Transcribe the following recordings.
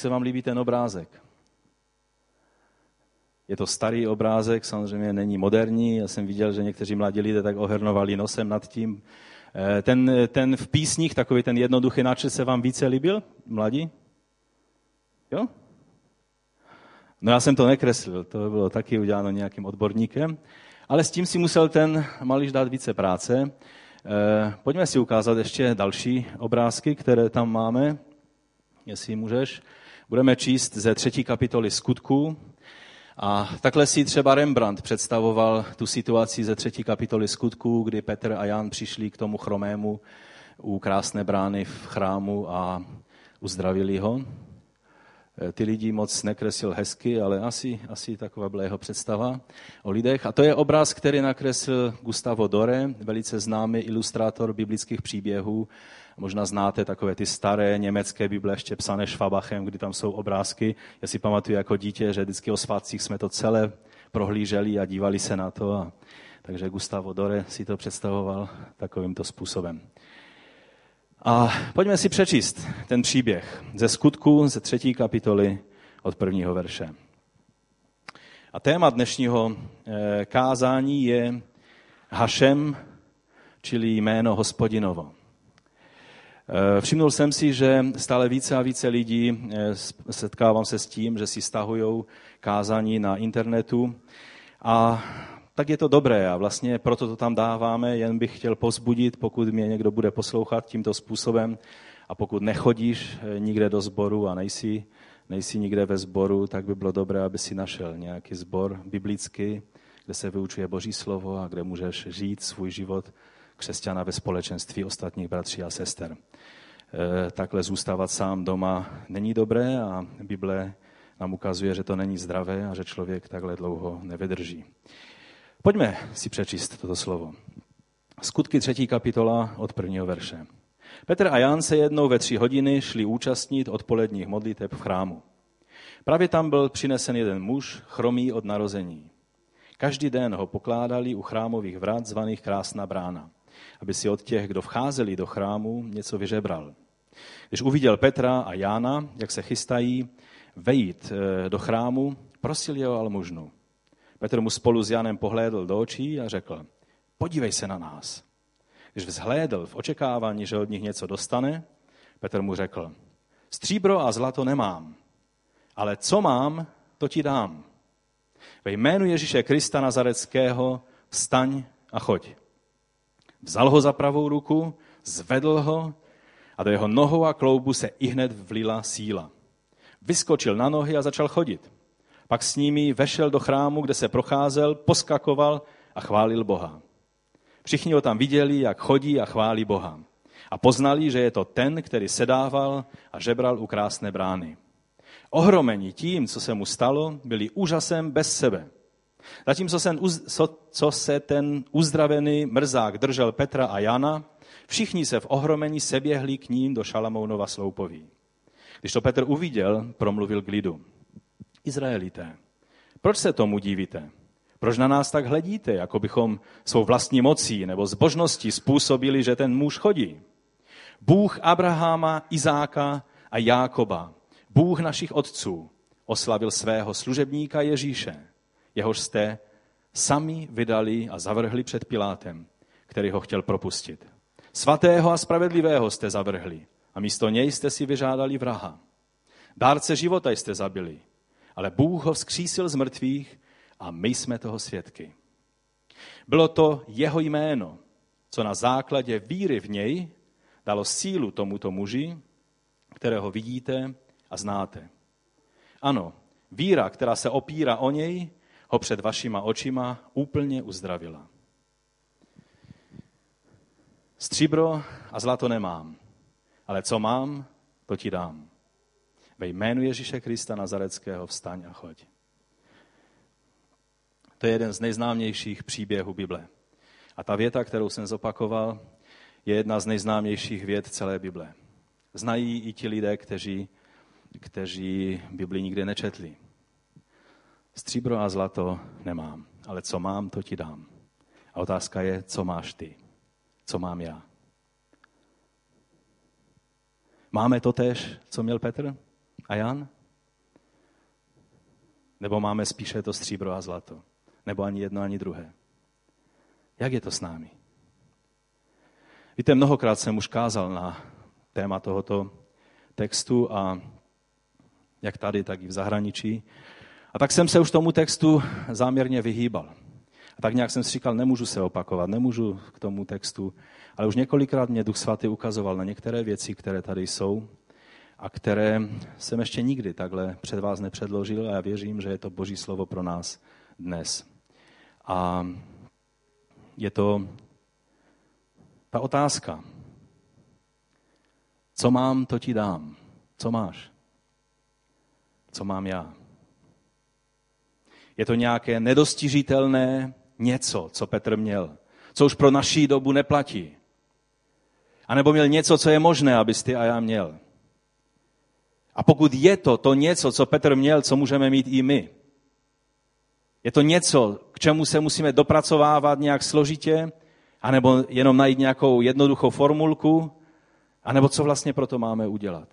Se vám líbí ten obrázek? Je to starý obrázek, samozřejmě není moderní. Já jsem viděl, že někteří mladí lidé tak ohrnovali nosem nad tím. Eh, ten, ten v písních, takový ten jednoduchý náčrt se vám více líbil, mladí? Jo? No já jsem to nekreslil, to bylo taky uděláno nějakým odborníkem, ale s tím si musel ten malíš dát více práce. Eh, pojďme si ukázat ještě další obrázky, které tam máme, jestli můžeš. Budeme číst ze třetí kapitoly skutků. A takhle si třeba Rembrandt představoval tu situaci ze třetí kapitoly skutků, kdy Petr a Jan přišli k tomu chromému u krásné brány v chrámu a uzdravili ho. Eh, ty lidi moc nekreslil hezky, ale asi, asi taková byla jeho představa o lidech. A to je obraz, který nakreslil Gustavo Dore, velice známý ilustrátor biblických příběhů. Možná znáte takové ty staré německé bible, ještě psané Švabachem, kdy tam jsou obrázky. Já si pamatuju jako dítě, že vždycky o svátcích jsme to celé prohlíželi a dívali se na to. A, takže Gustavo Dore si to představoval takovýmto způsobem. A pojďme si přečíst ten příběh ze skutku ze třetí kapitoly od prvního verše. A téma dnešního eh, kázání je Hašem, čili jméno hospodinovo. Eh, všimnul jsem si, že stále více a více lidí eh, setkávám se s tím, že si stahují kázání na internetu a tak je to dobré a vlastně proto to tam dáváme, jen bych chtěl pozbudit, pokud mě někdo bude poslouchat tímto způsobem a pokud nechodíš eh, nikde do sboru a nejsi, nejsi nikde ve sboru, tak by bylo dobré, aby si našel nějaký sbor biblický, kde se vyučuje Boží slovo a kde můžeš žít svůj život křesťana ve společenství ostatních bratří a sester. Eh, takhle zůstávat sám doma není dobré a Bible nám ukazuje, že to není zdravé a že člověk takhle dlouho nevydrží. Pojďme si přečíst toto slovo. Skutky třetí kapitola od prvního verše. Petr a Jan se jednou ve tři hodiny šli účastnit odpoledních modliteb v chrámu. Právě tam byl přinesen jeden muž, chromý od narození. Každý den ho pokládali u chrámových vrat zvaných Krásná brána, aby si od těch, kdo vcházeli do chrámu, něco vyžebral. Když uviděl Petra a Jána, jak se chystají vejít eh, do chrámu, prosil je o almužnu. Petr mu spolu s Janem pohlédl do očí a řekl, podívej se na nás. Když vzhlédl v očekávání, že od nich něco dostane, Petr mu řekl, stříbro a zlato nemám, ale co mám, to ti dám. Ve jménu Ježíše Krista Nazareckého vstaň a choď. Vzal ho za pravou ruku, zvedl ho a do jeho nohou a kloubu se i hned vlila síla. Vyskočil na nohy a začal chodit. Pak s nimi vešel do chrámu, kde se procházel, poskakoval a chválil Boha. Všichni ho tam viděli, jak chodí a chválí Boha. A poznali, že je to ten, který sedával a žebral u krásné brány. Ohromení tím, co se mu stalo, byli úžasem bez sebe. Zatímco co se ten uzdravený mrzák držel Petra a Jana, všichni se v ohromení seběhli k ním do Šalamounova sloupoví. Když to Petr uviděl, promluvil k lidu. Izraelité, proč se tomu divíte? Proč na nás tak hledíte, jako bychom svou vlastní mocí nebo zbožností způsobili, že ten muž chodí? Bůh Abraháma, Izáka a Jákoba, Bůh našich otců, oslavil svého služebníka Ježíše, jehož jste sami vydali a zavrhli před Pilátem, který ho chtěl propustit. Svatého a spravedlivého jste zavrhli a místo něj jste si vyžádali vraha. Dárce života jste zabili, ale Bůh ho vzkřísil z mrtvých a my jsme toho svědky. Bylo to jeho jméno, co na základě víry v něj dalo sílu tomuto muži, kterého vidíte a znáte. Ano, víra, která se opírá o něj, ho před vašima očima úplně uzdravila. Stříbro a zlato nemám, ale co mám, to ti dám. Ve jménu Ježíše Krista Nazareckého vstaň a choď. To je jeden z nejznámějších příběhů Bible. A ta věta, kterou jsem zopakoval, je jedna z nejznámějších věd celé Bible. Znají i ti lidé, kteří, kteří Bibli nikdy nečetli. Stříbro a zlato nemám, ale co mám, to ti dám. A otázka je, co máš ty? Co mám já? Máme to tež, co měl Petr? a Jan? Nebo máme spíše to stříbro a zlato? Nebo ani jedno, ani druhé? Jak je to s námi? Víte, mnohokrát jsem už kázal na téma tohoto textu a jak tady, tak i v zahraničí. A tak jsem se už tomu textu záměrně vyhýbal. A tak nějak jsem si říkal, nemůžu se opakovat, nemůžu k tomu textu, ale už několikrát mě Duch Svatý ukazoval na některé věci, které tady jsou a které jsem ještě nikdy takhle před vás nepředložil a já věřím, že je to Boží slovo pro nás dnes. A je to ta otázka, co mám, to ti dám. Co máš? Co mám já? Je to nějaké nedostižitelné něco, co Petr měl, co už pro naší dobu neplatí. A nebo měl něco, co je možné, abys ty a já měl. A pokud je to to něco, co Petr měl, co můžeme mít i my, je to něco, k čemu se musíme dopracovávat nějak složitě, anebo jenom najít nějakou jednoduchou formulku, anebo co vlastně proto máme udělat.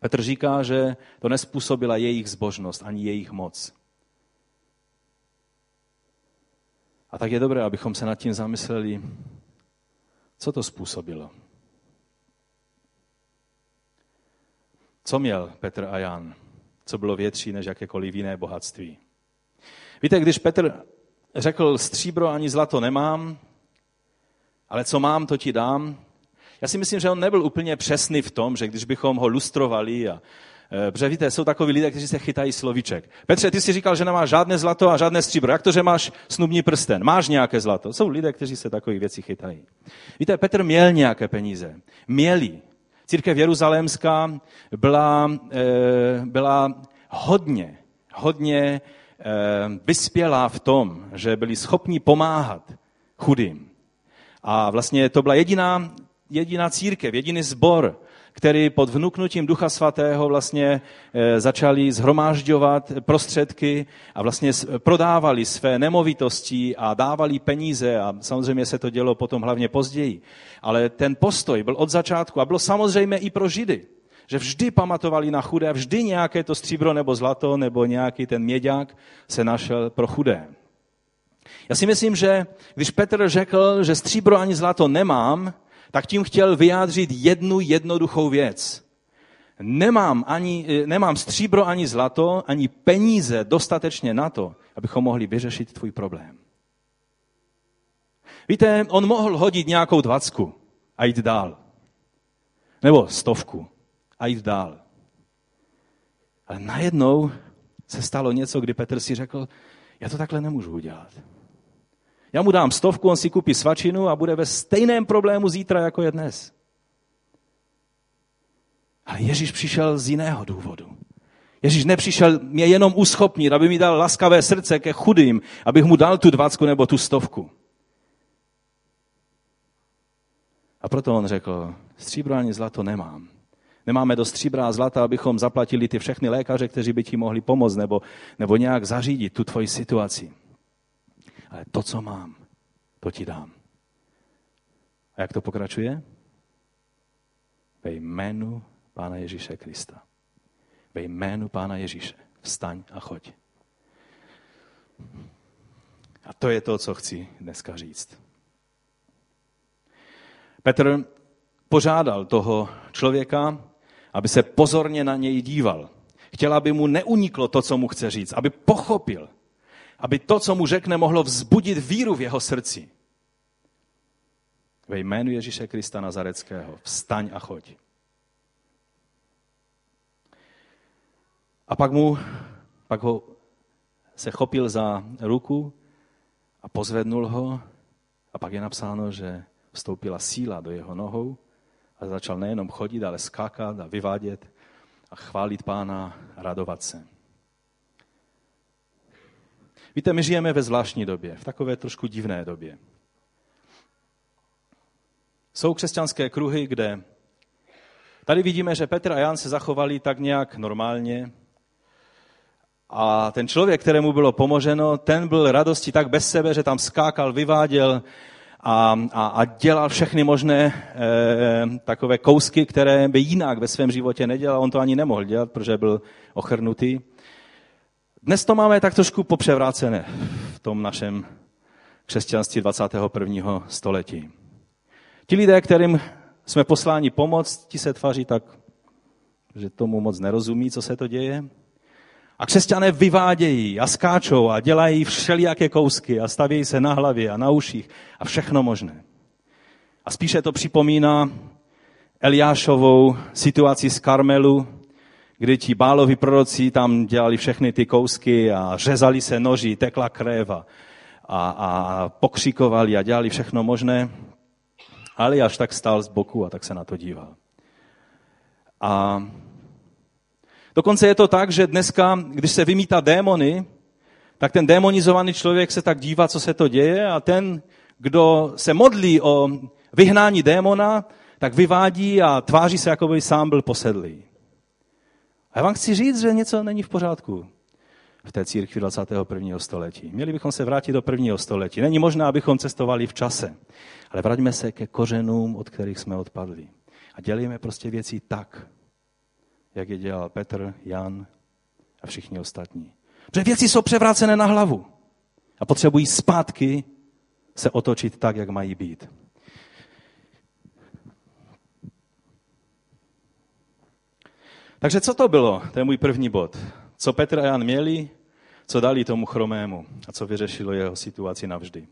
Petr říká, že to nespůsobila jejich zbožnost ani jejich moc. A tak je dobré, abychom se nad tím zamysleli, co to způsobilo. Co měl Petr a Jan, co bylo větší než jakékoliv jiné bohatství? Víte, když Petr řekl, stříbro ani zlato nemám, ale co mám, to ti dám, já si myslím, že on nebyl úplně přesný v tom, že když bychom ho lustrovali a Protože víte, jsou takoví lidé, kteří se chytají slovíček. Petře, ty jsi říkal, že nemáš žádné zlato a žádné stříbro. Jak to, že máš snubní prsten? Máš nějaké zlato? Jsou lidé, kteří se takových věcí chytají. Víte, Petr měl nějaké peníze. Měli. Církev Jeruzalémská byla, eh, byla hodně, hodně eh, vyspělá v tom, že byli schopni pomáhat chudým. A vlastně to byla jediná jediná církev, jediný zbor, který pod vnuknutím Ducha Svatého vlastně eh, začali zhromážďovat prostředky a vlastně prodávali své nemovitosti a dávali peníze a samozřejmě se to dělo potom hlavně později. Ale ten postoj byl od začátku a bylo samozřejmě i pro Židy, že vždy pamatovali na chudé, vždy nějaké to stříbro nebo zlato nebo nějaký ten měďák se našel pro chudé. Já si myslím, že když Petr řekl, že stříbro ani zlato nemám, tak tím chtěl vyjádřit jednu jednoduchou věc. Nemám, ani, eh, nemám stříbro ani zlato, ani peníze dostatečně na to, abychom mohli vyřešit tvůj problém. Víte, on mohl hodit nějakou dvacku a jít dál. Nebo stovku a jít dál. Ale najednou se stalo něco, kdy Petr si řekl, já to takhle nemůžu udělat. Já mu dám stovku, on si koupí svačinu a bude ve stejném problému zítra, jako je dnes. Ale Ježíš přišel z jiného důvodu. Ježíš nepřišel mě jenom uschopnit, aby mi dal laskavé srdce ke chudým, abych mu dal tu dvacku nebo tu stovku. A proto on řekl, stříbro ani zlato nemám. Nemáme do stříbra a zlata, abychom zaplatili ty všechny lékaře, kteří by ti mohli pomoct nebo, nebo nějak zařídit tu tvoji situaci ale to, co mám, to ti dám. A jak to pokračuje? Ve jménu Pána Ježíše Krista. Ve jménu Pána Ježíše. Vstaň a choď. A to je to, co chci dneska říct. Petr požádal toho člověka, aby se pozorně na něj díval. Chtěl, aby mu neuniklo to, co mu chce říct, aby pochopil, aby to, co mu řekne, mohlo vzbudit víru v jeho srdci. Ve jménu Ježíše Krista Nazareckého vstaň a choď. A pak mu, pak ho se chopil za ruku a pozvednul ho a pak je napsáno, že vstoupila síla do jeho nohou a začal nejenom chodit, ale skákat a vyvádět a chválit pána a radovat se. Víte, my žijeme ve zvláštní době, v takové trošku divné době. Jsou křesťanské kruhy, kde tady vidíme, že Petr a Jan se zachovali tak nějak normálně a ten člověk, kterému bylo pomoženo, ten byl radosti tak bez sebe, že tam skákal, vyváděl a, a, a dělal všechny možné e, takové kousky, které by jinak ve svém životě nedělal. On to ani nemohl dělat, protože byl ochrnutý. Dnes to máme tak trošku popřevrácené v tom našem křesťanství 21. století. Ti lidé, kterým jsme posláni pomoct, ti se tváří tak, že tomu moc nerozumí, co se to děje. A křesťané vyvádějí a skáčou a dělají všelijaké kousky a stavějí se na hlavě a na uších a všechno možné. A spíše to připomíná Eliášovou situaci z Karmelu, kdy ti bálovi proroci tam dělali všechny ty kousky a řezali se noží, tekla krev a, a pokřikovali a dělali všechno možné. Ale až tak stál z boku a tak se na to díval. A dokonce je to tak, že dneska, když se vymítá démony, tak ten demonizovaný člověk se tak dívá, co se to děje a ten, kdo se modlí o vyhnání démona, tak vyvádí a tváří se, jako by sám byl posedlý. A já vám chci říct, že něco není v pořádku v té církvi 21. století. Měli bychom se vrátit do prvního století. Není možné, abychom cestovali v čase. Ale vraťme se ke kořenům, od kterých jsme odpadli. A dělíme prostě věci tak, jak je dělal Petr, Jan a všichni ostatní. Protože věci jsou převrácené na hlavu a potřebují zpátky se otočit tak, jak mají být. Takže co to bylo? To je můj první bod. Co Petr a Jan měli, co dali tomu chromému a co vyřešilo jeho situaci navždy.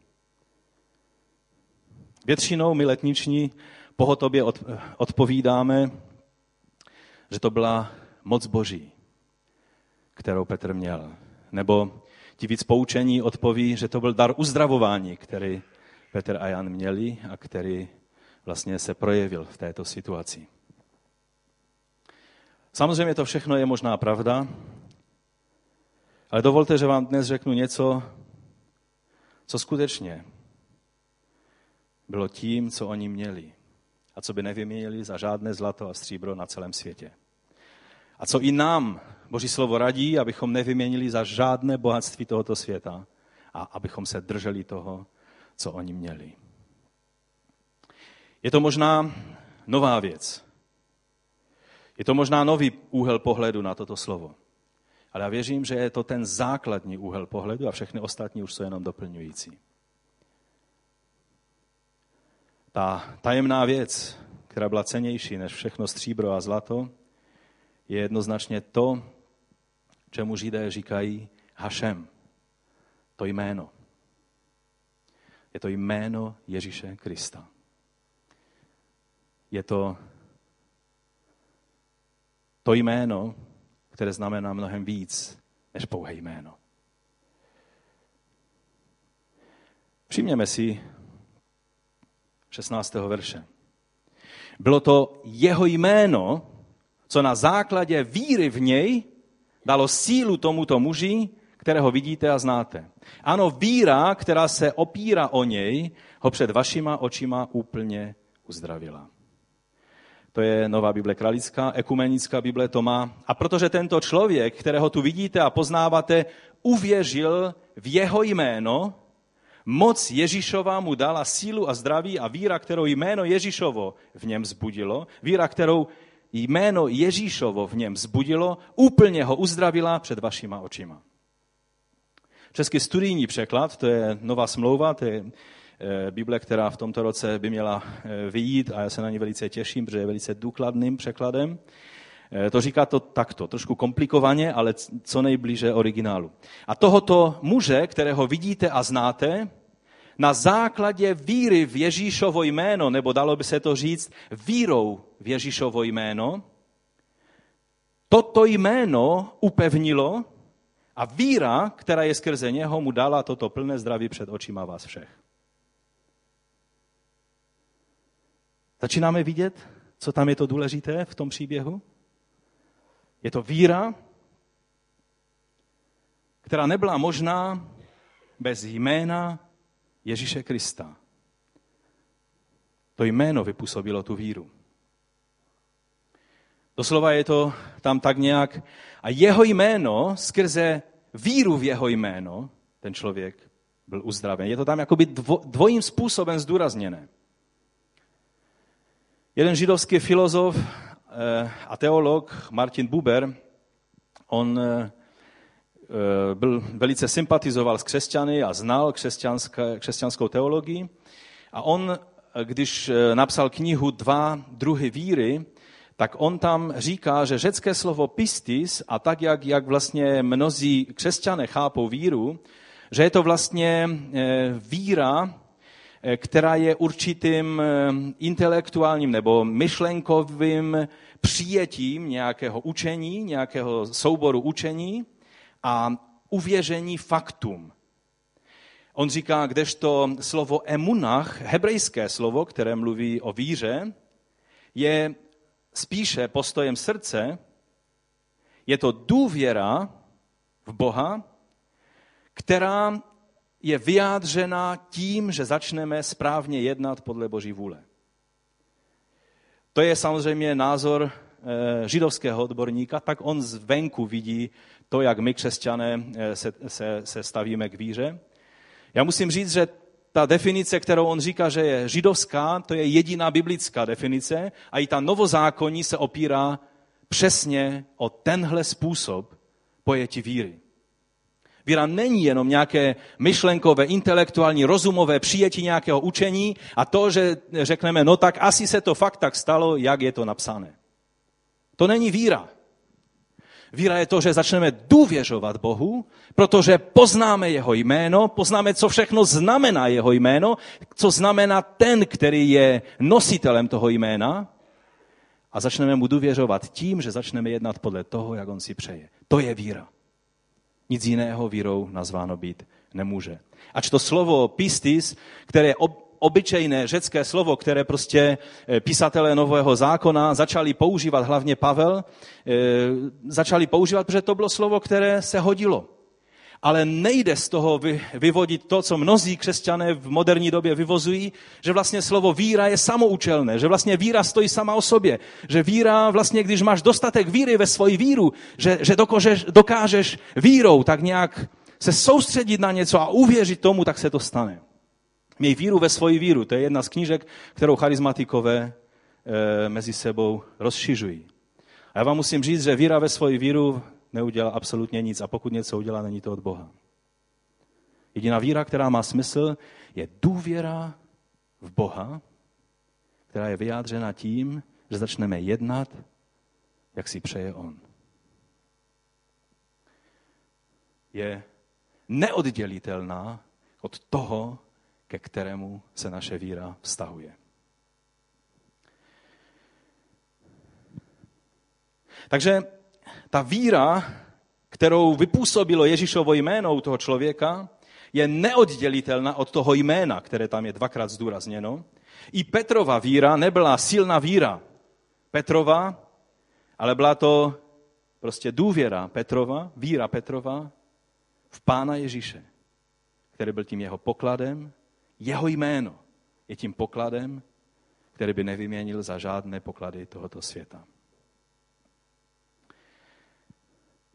Většinou my letniční pohotobě odpovídáme, že to byla moc boží, kterou Petr měl. Nebo ti víc poučení odpoví, že to byl dar uzdravování, který Petr a Jan měli a který vlastně se projevil v této situaci. Samozřejmě to všechno je možná pravda, ale dovolte, že vám dnes řeknu něco, co skutečně bylo tím, co oni měli a co by nevyměnili za žádné zlato a stříbro na celém světě. A co i nám Boží slovo radí, abychom nevyměnili za žádné bohatství tohoto světa a abychom se drželi toho, co oni měli. Je to možná nová věc. Je to možná nový úhel pohledu na toto slovo. Ale já věřím, že je to ten základní úhel pohledu a všechny ostatní už jsou jenom doplňující. Ta tajemná věc, která byla cenější než všechno stříbro a zlato, je jednoznačně to, čemu Židé říkají Hašem. To jméno. Je to jméno Ježíše Krista. Je to to jméno, které znamená mnohem víc než pouhé jméno. Přijměme si 16. verše. Bylo to jeho jméno, co na základě víry v něj dalo sílu tomuto muži, kterého vidíte a znáte. Ano, víra, která se opírá o něj, ho před vašima očima úplně uzdravila. To je Nová Bible kralická, ekumenická Bible to má. A protože tento člověk, kterého tu vidíte a poznáváte, uvěřil v jeho jméno, moc Ježíšova mu dala sílu a zdraví a víra, kterou jméno Ježíšovo v něm zbudilo, víra, kterou jméno Ježíšovo v něm zbudilo, úplně ho uzdravila před vašima očima. Český studijní překlad, to je nová smlouva, to je Bible, která v tomto roce by měla eh, vyjít a já se na ní velice těším, protože je velice důkladným překladem. Eh, to říká to takto, trošku komplikovaně, ale co nejblíže originálu. A tohoto muže, kterého vidíte a znáte, na základě víry v Ježíšovo jméno, nebo dalo by se to říct vírou v Ježíšovo jméno, toto jméno upevnilo a víra, která je skrze něho, mu dala toto plné zdraví před očima vás všech. Začínáme vidět, co tam je to důležité v tom příběhu? Je to víra, která nebyla možná bez jména Ježíše Krista. To jméno vypůsobilo tu víru. Doslova je to tam tak nějak. A jeho jméno, skrze víru v jeho jméno, ten člověk byl uzdraven. Je to tam jakoby dvo, dvojím způsobem zdůrazněné. Jeden židovský filozof eh, a teolog Martin Buber, on eh, byl, velice sympatizoval s křesťany a znal křesťanskou teologii. A on, když napsal knihu Dva druhy víry, tak on tam říká, že řecké slovo pistis a tak, jak, jak vlastně mnozí křesťané chápou víru, že je to vlastně eh, víra, eh, která je určitým eh, intelektuálním nebo myšlenkovým přijetím nějakého učení, nějakého souboru učení a uvěření faktům. On říká, kdežto slovo emunach, hebrejské slovo, které mluví o víře, je spíše postojem srdce, je to důvěra v Boha, která je vyjádřena tím, že začneme správně jednat podle Boží vůle. To je samozřejmě názor eh, židovského odborníka, tak on zvenku vidí to, jak my křesťané eh, se, se, se stavíme k víře. Já musím říct, že ta definice, kterou on říká, že je židovská, to je jediná biblická definice a i ta novozákonní se opírá přesně o tenhle způsob pojetí víry. Víra není jenom nějaké myšlenkové, intelektuální, rozumové přijetí nějakého učení a to, že řekneme, no tak asi se to fakt tak stalo, jak je to napsané. To není víra. Víra je to, že začneme důvěřovat Bohu, protože poznáme jeho jméno, poznáme, co všechno znamená jeho jméno, co znamená ten, který je nositelem toho jména a začneme mu důvěřovat tím, že začneme jednat podle toho, jak on si přeje. To je víra. Nic jiného vírou nazváno být nemůže. Ač to slovo pistis, které obyčejné řecké slovo, které prostě eh, písatelé Nového zákona začali používat, hlavně Pavel, eh, začali používat, protože to bylo slovo, které se hodilo. Ale nejde z toho vyvodit to, co mnozí křesťané v moderní době vyvozují, že vlastně slovo víra je samoučelné, že vlastně víra stojí sama o sobě, že víra vlastně, když máš dostatek víry ve svoji víru, že, že dokážeš, dokážeš vírou tak nějak se soustředit na něco a uvěřit tomu, tak se to stane. Měj víru ve svoji víru. To je jedna z knížek, kterou charizmatikové e, mezi sebou rozšiřují. A já vám musím říct, že víra ve svoji víru neudělá absolutně nic a pokud něco udělá, není to od Boha. Jediná víra, která má smysl, je důvěra v Boha, která je vyjádřena tím, že začneme jednat, jak si přeje On. Je neoddělitelná od toho, ke kterému se naše víra vztahuje. Takže ta víra, kterou vypůsobilo Ježíšovo jméno u toho člověka, je neoddělitelná od toho jména, které tam je dvakrát zdůrazněno. I Petrova víra nebyla silná víra Petrova, ale byla to prostě důvěra Petrova, víra Petrova v Pána Ježíše, který byl tím jeho pokladem jeho jméno je tím pokladem, který by nevyměnil za žádné poklady tohoto světa.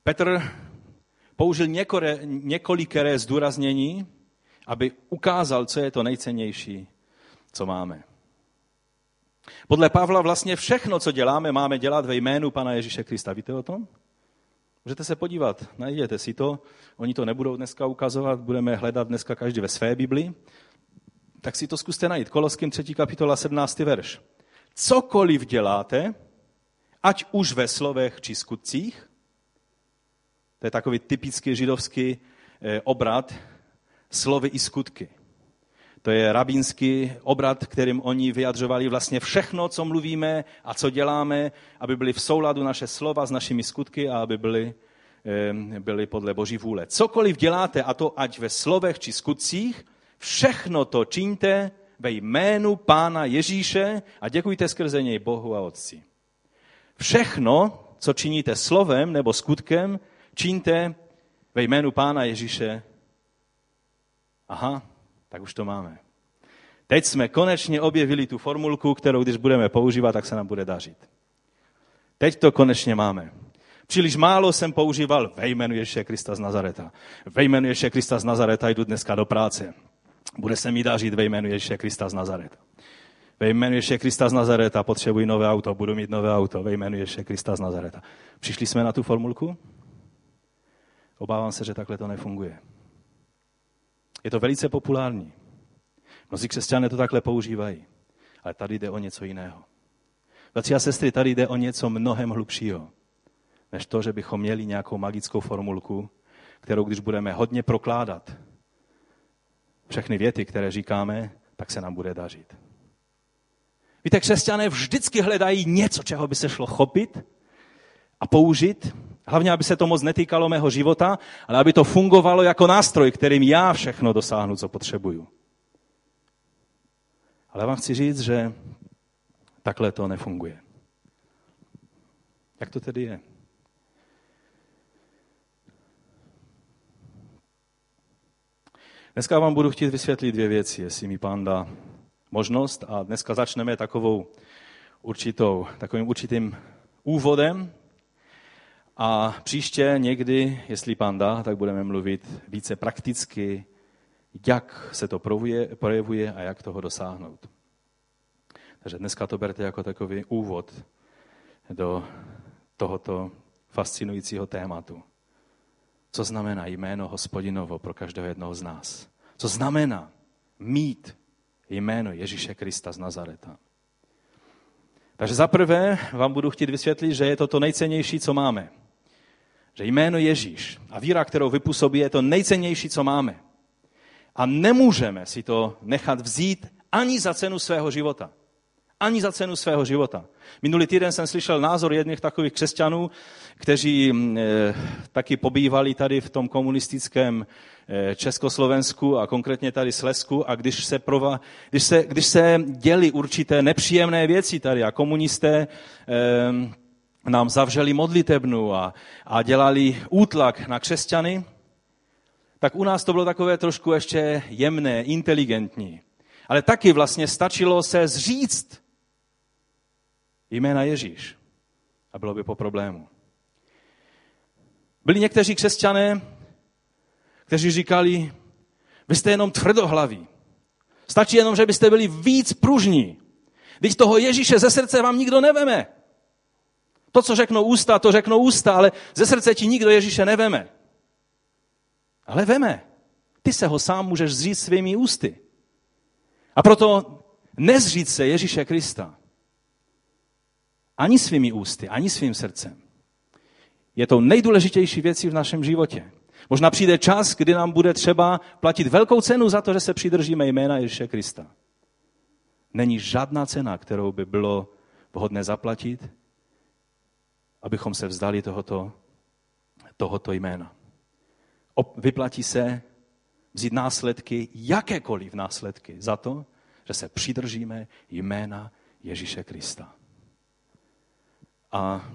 Petr použil několikeré zdůraznění, aby ukázal, co je to nejcennější, co máme. Podle Pavla vlastně všechno, co děláme, máme dělat ve jménu Pana Ježíše Krista. Víte o tom? Můžete se podívat, najděte si to. Oni to nebudou dneska ukazovat, budeme hledat dneska každý ve své Bibli tak si to zkuste najít. Koloským 3. kapitola 17. verš. Cokoliv děláte, ať už ve slovech či skutcích, to je takový typický židovský eh, obrat, slovy i skutky. To je rabínský obrat, kterým oni vyjadřovali vlastně všechno, co mluvíme a co děláme, aby byly v souladu naše slova s našimi skutky a aby byly, eh, byly podle Boží vůle. Cokoliv děláte, a to ať ve slovech či skutcích, Všechno to čiňte ve jménu Pána Ježíše a děkujte skrze něj Bohu a Otci. Všechno, co činíte slovem nebo skutkem, čiňte ve jménu Pána Ježíše. Aha, tak už to máme. Teď jsme konečně objevili tu formulku, kterou když budeme používat, tak se nám bude dařit. Teď to konečně máme. Příliš málo jsem používal ve jménu Ježíše Krista z Nazareta. Ve jménu Ježíše Krista z Nazareta jdu dneska do práce. Bude se mi dařit ve jménu Ježíše Krista z Nazareta. Ve jménu Ježíše Krista z Nazareta potřebuji nové auto, budu mít nové auto. Ve jménu Ježíše Krista z Nazareta. Přišli jsme na tu formulku? Obávám se, že takhle to nefunguje. Je to velice populární. Mnozí křesťané to takhle používají. Ale tady jde o něco jiného. Bratři a sestry, tady jde o něco mnohem hlubšího, než to, že bychom měli nějakou magickou formulku, kterou když budeme hodně prokládat, všechny věty, které říkáme, tak se nám bude dařit. Víte, křesťané vždycky hledají něco, čeho by se šlo chopit a použít, hlavně, aby se to moc netýkalo mého života, ale aby to fungovalo jako nástroj, kterým já všechno dosáhnu, co potřebuju. Ale vám chci říct, že takhle to nefunguje. Jak to tedy je? Dneska vám budu chtít vysvětlit dvě věci, jestli mi pán dá možnost. A dneska začneme takovou určitou, takovým určitým úvodem. A příště někdy, jestli pán dá, tak budeme mluvit více prakticky, jak se to projevuje a jak toho dosáhnout. Takže dneska to berte jako takový úvod do tohoto fascinujícího tématu. Co znamená jméno hospodinovo pro každého jednoho z nás? Co znamená mít jméno Ježíše Krista z Nazareta? Takže zaprvé vám budu chtít vysvětlit, že je to to nejcennější, co máme. Že jméno Ježíš a víra, kterou vypůsobí, je to nejcennější, co máme. A nemůžeme si to nechat vzít ani za cenu svého života. Ani za cenu svého života. Minulý týden jsem slyšel názor jedných takových křesťanů, kteří e, taky pobývali tady v tom komunistickém e, Československu a konkrétně tady Slesku a když se, prova, když se, když se děli určité nepříjemné věci tady a komunisté e, nám zavřeli modlitebnu a, a dělali útlak na křesťany, tak u nás to bylo takové trošku ještě jemné, inteligentní. Ale taky vlastně stačilo se zříct jména Ježíš a bylo by po problému. Byli někteří křesťané, kteří říkali, vy jste jenom tvrdohlaví. Stačí jenom, že byste byli víc pružní. Když toho Ježíše ze srdce vám nikdo neveme. To, co řeknou ústa, to řeknou ústa, ale ze srdce ti nikdo Ježíše neveme. Ale veme. Ty se ho sám můžeš zříct svými ústy. A proto nezřít se Ježíše Krista. Ani svými ústy, ani svým srdcem. Je to nejdůležitější věcí v našem životě. Možná přijde čas, kdy nám bude třeba platit velkou cenu za to, že se přidržíme jména Ježíše Krista. Není žádná cena, kterou by bylo vhodné zaplatit, abychom se vzdali tohoto, tohoto jména. Vyplatí se vzít následky, jakékoliv následky, za to, že se přidržíme jména Ježíše Krista. A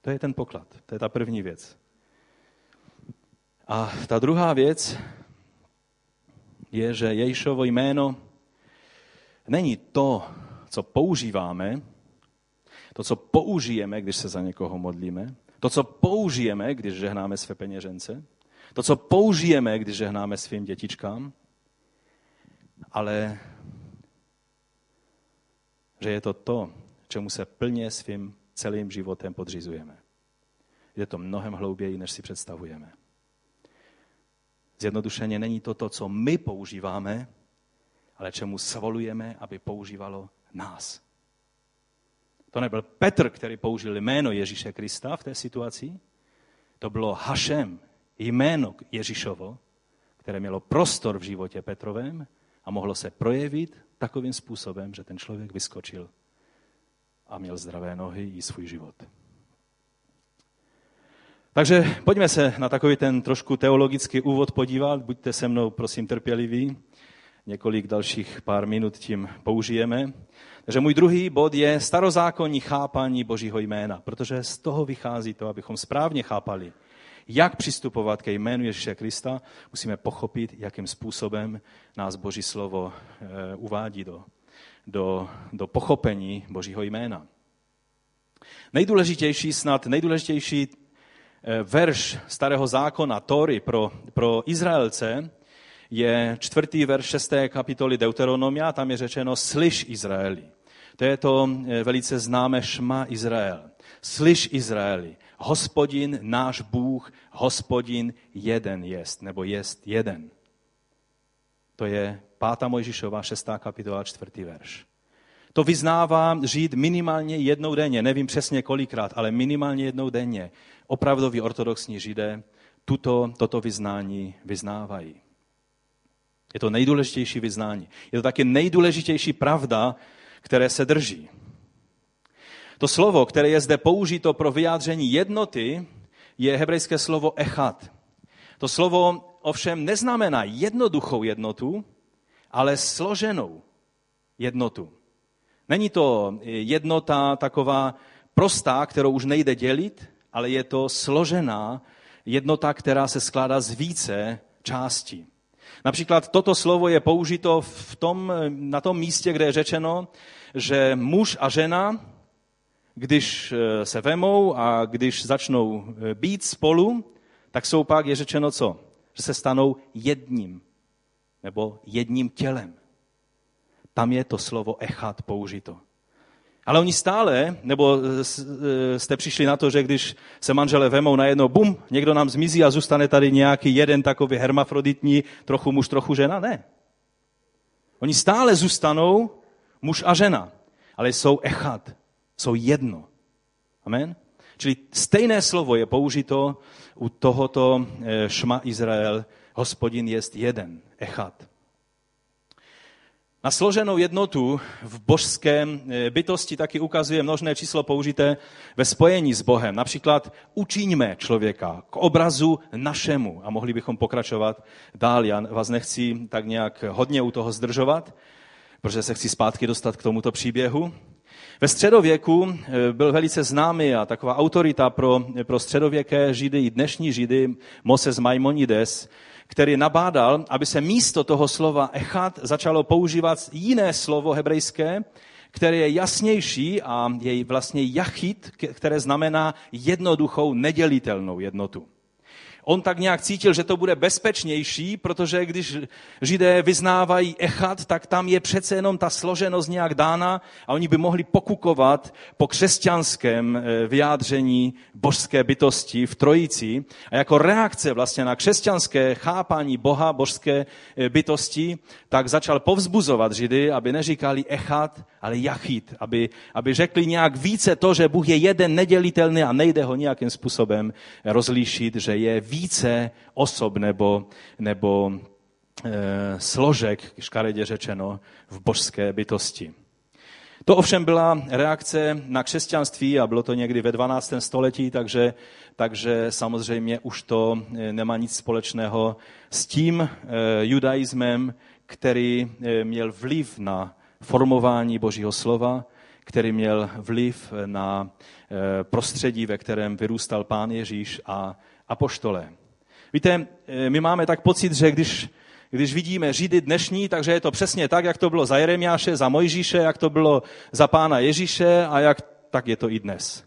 to je ten poklad, to je ta první věc. A ta druhá věc je, že Ježíšovo jméno není to, co používáme, to, co použijeme, když se za někoho modlíme, to, co použijeme, když žehnáme své peněžence, to, co použijeme, když žehnáme svým dětičkám, ale že je to to, čemu se plně svým celým životem podřizujeme. Je to mnohem hlouběji, než si představujeme. Zjednodušeně není to to, co my používáme, ale čemu svolujeme, aby používalo nás. To nebyl Petr, který použil jméno Ježíše Krista v té situaci, to bylo Hašem, jméno Ježíšovo, které mělo prostor v životě Petrovém a mohlo se projevit takovým způsobem, že ten člověk vyskočil a měl zdravé nohy i svůj život. Takže pojďme se na takový ten trošku teologický úvod podívat. Buďte se mnou, prosím, trpěliví. Několik dalších pár minut tím použijeme. Takže můj druhý bod je starozákonní chápání Božího jména, protože z toho vychází to, abychom správně chápali, jak přistupovat ke jménu Ježíše Krista, musíme pochopit, jakým způsobem nás Boží slovo eh, uvádí do, do, do pochopení Božího jména. Nejdůležitější, snad nejdůležitější eh, verš starého zákona, Tory pro, pro Izraelce, je čtvrtý verš šesté kapitoly Deuteronomia, tam je řečeno slyš Izraeli. To je to eh, velice známé šma Izrael. Slyš Izraeli, hospodin náš Bůh, hospodin jeden jest, nebo jest jeden. To je 5. Mojžišova, 6. kapitola, 4. verš. To vyznává žít minimálně jednou denně, nevím přesně kolikrát, ale minimálně jednou denně. Opravdoví ortodoxní židé tuto, toto vyznání vyznávají. Je to nejdůležitější vyznání. Je to také nejdůležitější pravda, které se drží. To slovo, které je zde použito pro vyjádření jednoty, je hebrejské slovo echat. To slovo ovšem neznamená jednoduchou jednotu, ale složenou jednotu. Není to jednota taková prostá, kterou už nejde dělit, ale je to složená jednota, která se skládá z více částí. Například toto slovo je použito v tom, na tom místě, kde je řečeno, že muž a žena, když eh, se vemou a když začnou eh, být spolu, tak jsou pak, je řečeno co? Že se stanou jedním nebo jedním tělem. Tam je to slovo echat použito. Ale oni stále, nebo e, jste přišli na to, že když se manžele vemou na jedno, bum, někdo nám zmizí a zůstane tady nějaký jeden takový hermafroditní, trochu muž, trochu žena? Ne. Oni stále zůstanou muž a žena, ale jsou echat, jsou jedno. Amen? Čili stejné slovo je použito u tohoto e, šma Izrael, hospodin jest jeden, echat. Na složenou jednotu v božské e, bytosti taky ukazuje množné číslo použité ve spojení s Bohem. Například učiňme člověka k obrazu našemu. A mohli bychom pokračovat dál. Já vás nechci tak nějak hodně u toho zdržovat, protože se chci zpátky dostat k tomuto příběhu. Ve středověku e, byl velice známý a taková autorita pro, pro středověké židy i dnešní židy Moses Maimonides, který nabádal, aby se místo toho slova echat začalo používat jiné slovo hebrejské, které je jasnější a je vlastně jachit, které znamená jednoduchou, nedělitelnou jednotu on tak nějak cítil, že to bude bezpečnější, protože když židé vyznávají echat, tak tam je přece jenom ta složenost nějak dána a oni by mohli pokukovat po křesťanském eh, vyjádření božské bytosti v trojici. A jako reakce vlastně na křesťanské chápání Boha, božské eh, bytosti, tak začal povzbuzovat židy, aby neříkali echat, ale jachit, aby, aby řekli nějak více to, že Bůh je jeden nedělitelný a nejde ho nějakým způsobem rozlíšit, že je více osob nebo, nebo e, složek, škaredě řečeno, v božské bytosti. To ovšem byla reakce na křesťanství a bylo to někdy ve 12. století, takže, takže samozřejmě už to eh, nemá nic společného s tím e, judaismem, který měl vliv na formování Božího slova, který měl vliv na prostředí, ve kterém vyrůstal pán Ježíš a apoštole. Víte, eh, my máme tak pocit, že když, když vidíme Židy dnešní, takže je to přesně tak, jak to bylo za Jeremiáše, za Mojžíše, jak to bylo za pána Ježíše a jak tak je to i dnes.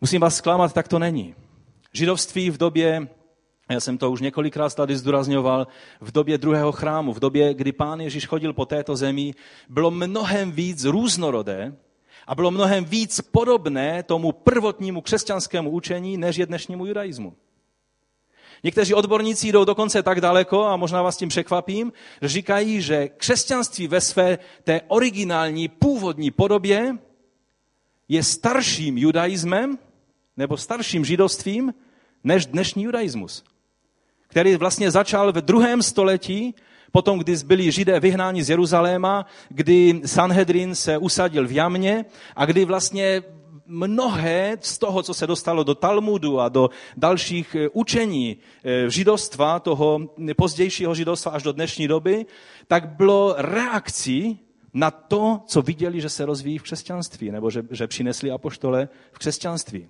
Musím vás zklamat, tak to není. Židovství v době, já jsem to už několikrát tady zdůrazňoval, v době druhého chrámu, v době, kdy pán Ježíš chodil po této zemi, bylo mnohem víc různorodé a bylo mnohem víc podobné tomu prvotnímu křesťanskému učení, než je dnešnímu judaismu. Někteří odborníci jdou dokonce tak daleko, a možná vás tím překvapím, že říkají, že křesťanství ve své té originální původní podobě je starším judaismem nebo starším židovstvím než dnešní judaismus, který vlastně začal v druhém století, potom, kdy byli židé vyhnáni z Jeruzaléma, kdy Sanhedrin se usadil v Jamně a kdy vlastně mnohé z toho, co se dostalo do Talmudu a do dalších eh, učení eh, židovstva, toho pozdějšího židovstva až do dnešní doby, tak bylo reakcí na to, co viděli, že se rozvíjí v křesťanství, nebo že, že přinesli apoštole v křesťanství.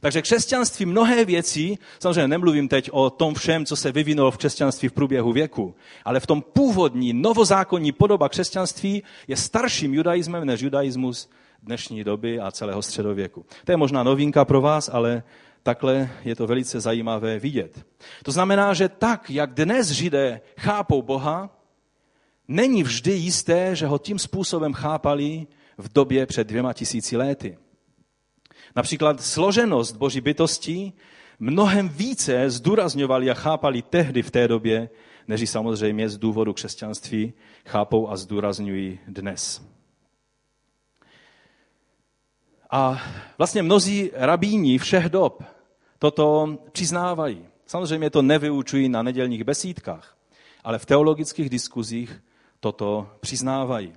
Takže křesťanství mnohé věci, samozřejmě nemluvím teď o tom všem, co se vyvinulo v křesťanství v průběhu věku, ale v tom původní, novozákonní podoba křesťanství je starším judaismem než judaismus dnešní doby a celého středověku. To je možná novinka pro vás, ale takhle je to velice zajímavé vidět. To znamená, že tak, jak dnes Židé chápou Boha, není vždy jisté, že ho tím způsobem chápali v době před dvěma tisíci léty. Například složenost boží bytosti mnohem více zdůrazňovali a chápali tehdy v té době, než samozřejmě z důvodu křesťanství chápou a zdůrazňují dnes. A vlastně mnozí rabíni všech dob toto přiznávají. Samozřejmě to nevyučují na nedělních besídkách, ale v teologických diskuzích toto přiznávají.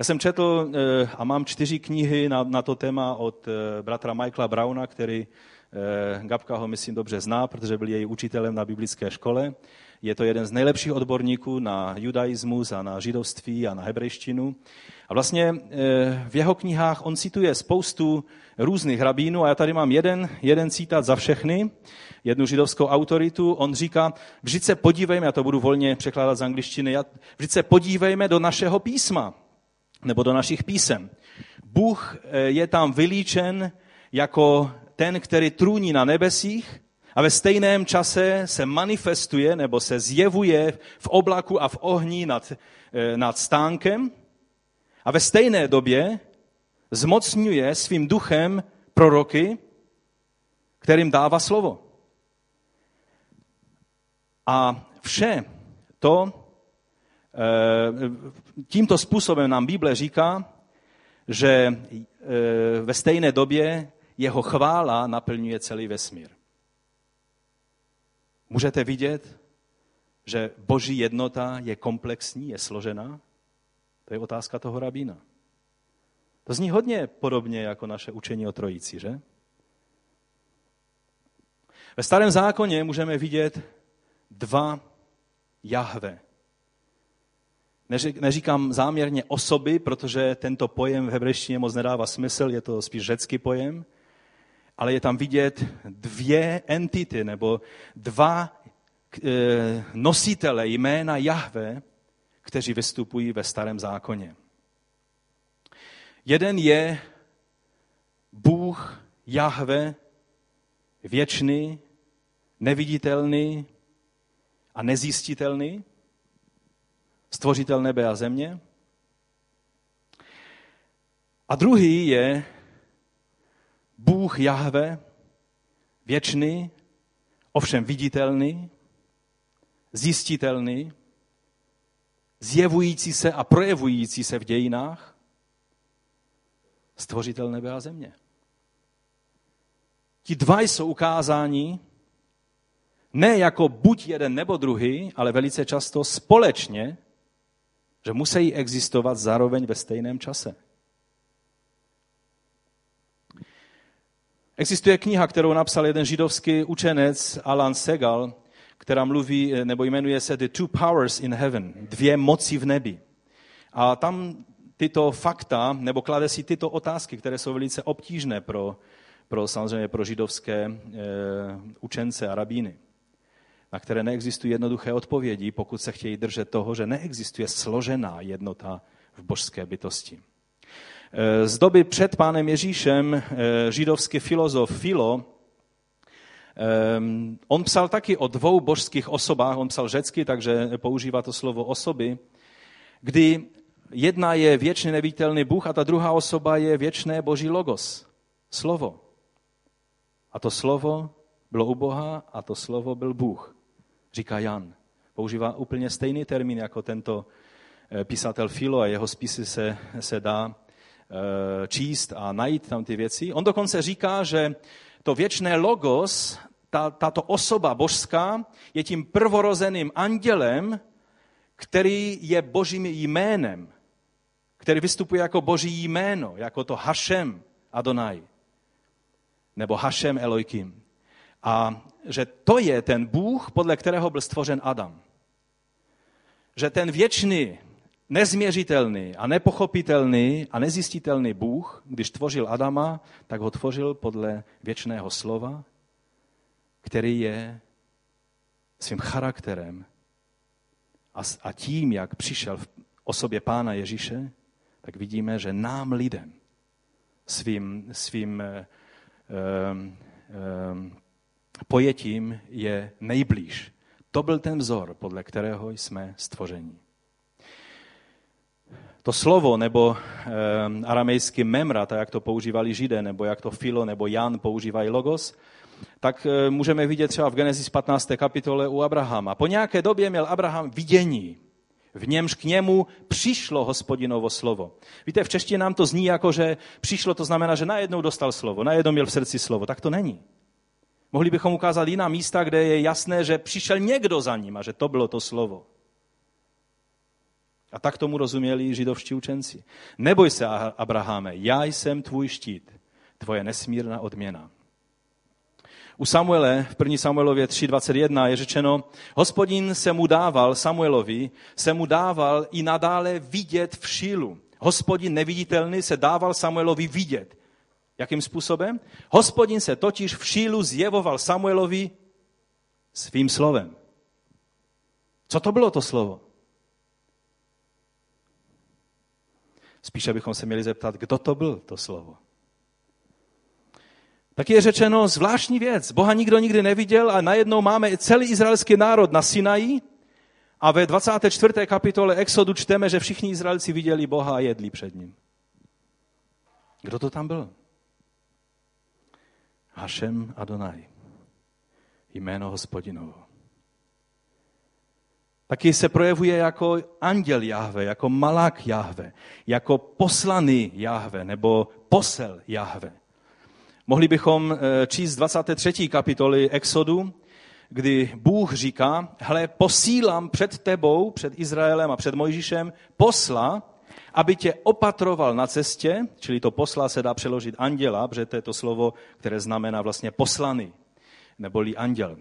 Já jsem četl eh, a mám čtyři knihy na, na to téma od eh, bratra Michaela Brauna, který eh, Gabka ho myslím dobře zná, protože byl její učitelem na biblické škole. Je to jeden z nejlepších odborníků na judaismus a na židovství a na hebrejštinu. A vlastně v jeho knihách on cituje spoustu různých rabínů a já tady mám jeden, jeden citát za všechny, jednu židovskou autoritu. On říká, vždyť se podívejme, já to budu volně překládat z angličtiny, vždyť se podívejme do našeho písma nebo do našich písem. Bůh eh, je tam vylíčen jako ten, který trůní na nebesích a ve stejném čase se manifestuje nebo se zjevuje v oblaku a v ohni nad, eh, nad stánkem a ve stejné době zmocňuje svým duchem proroky, kterým dává slovo. A vše to tímto způsobem nám Bible říká, že eh, ve stejné době jeho chvála naplňuje celý vesmír. Můžete vidět, že boží jednota je komplexní, je složená? To je otázka toho rabína. To zní hodně podobně jako naše učení o trojici, že? Ve starém zákoně můžeme vidět dva Jahve, Neříkám záměrně osoby, protože tento pojem v hebrejštině moc nedává smysl, je to spíš řecký pojem, ale je tam vidět dvě entity nebo dva e, nositele jména Jahve, kteří vystupují ve starém zákoně. Jeden je Bůh Jahve, věčný, neviditelný a nezjistitelný, stvořitel nebe a země. A druhý je Bůh Jahve, věčný, ovšem viditelný, zjistitelný, zjevující se a projevující se v dějinách, stvořitel nebe a země. Ti dva jsou ukázáni ne jako buď jeden nebo druhý, ale velice často společně že musí existovat zároveň ve stejném čase. Existuje kniha, kterou napsal jeden židovský učenec Alan Segal, která mluví, nebo jmenuje se The Two Powers in Heaven, dvě moci v nebi. A tam tyto fakta, nebo klade si tyto otázky, které jsou velice obtížné pro, pro samozřejmě pro židovské e, učence a rabíny na které neexistují jednoduché odpovědi, pokud se chtějí držet toho, že neexistuje složená jednota v božské bytosti. E, z doby před pánem Ježíšem e, židovský filozof Filo, e, on psal taky o dvou božských osobách, on psal řecky, takže používá to slovo osoby, kdy jedna je věčně neviditelný Bůh a ta druhá osoba je věčné boží logos, slovo. A to slovo bylo u Boha a to slovo byl Bůh říká Jan. Používá úplně stejný termín jako tento eh, písatel Filo a jeho spisy se, se dá eh, číst a najít tam ty věci. On dokonce říká, že to věčné logos, ta, tato osoba božská, je tím prvorozeným andělem, který je božím jménem, který vystupuje jako boží jméno, jako to Hašem Adonai, nebo Hašem Elohim. A že to je ten Bůh, podle kterého byl stvořen Adam. Že ten věčný, nezměřitelný a nepochopitelný a nezjistitelný Bůh, když tvořil Adama, tak ho tvořil podle věčného slova, který je svým charakterem a tím, jak přišel v osobě Pána Ježíše, tak vidíme, že nám lidem svým, svým um, um, pojetím je nejblíž. To byl ten vzor, podle kterého jsme stvoření. To slovo, nebo e, aramejsky memra, tak jak to používali židé, nebo jak to Filo nebo Jan používají logos, tak e, můžeme vidět třeba v Genesis 15. kapitole u Abrahama. Po nějaké době měl Abraham vidění, v němž k němu přišlo hospodinovo slovo. Víte, v češtině nám to zní jako, že přišlo, to znamená, že najednou dostal slovo, najednou měl v srdci slovo. Tak to není. Mohli bychom ukázat jiná místa, kde je jasné, že přišel někdo za ním a že to bylo to slovo. A tak tomu rozuměli židovští učenci. Neboj se, Abrahame, já jsem tvůj štít, tvoje nesmírná odměna. U Samuele, v 1. Samuelově 3.21 je řečeno, hospodin se mu dával, Samuelovi, se mu dával i nadále vidět v šílu. Hospodin neviditelný se dával Samuelovi vidět. Jakým způsobem? Hospodin se totiž v šílu zjevoval Samuelovi svým slovem. Co to bylo to slovo? Spíše bychom se měli zeptat, kdo to byl to slovo. Tak je řečeno zvláštní věc. Boha nikdo nikdy neviděl a najednou máme celý izraelský národ na Sinaji a ve 24. kapitole Exodu čteme, že všichni Izraelci viděli Boha a jedli před ním. Kdo to tam byl? Hašem Adonai, jméno hospodinovo. Taky se projevuje jako anděl Jahve, jako malák Jahve, jako poslaný Jahve nebo posel Jahve. Mohli bychom eh, číst 23. kapitoly Exodu, kdy Bůh říká, hle, posílám před tebou, před Izraelem a před Mojžíšem posla, aby tě opatroval na cestě, čili to posla se dá přeložit anděla, protože to je to slovo, které znamená vlastně poslaný, neboli anděl.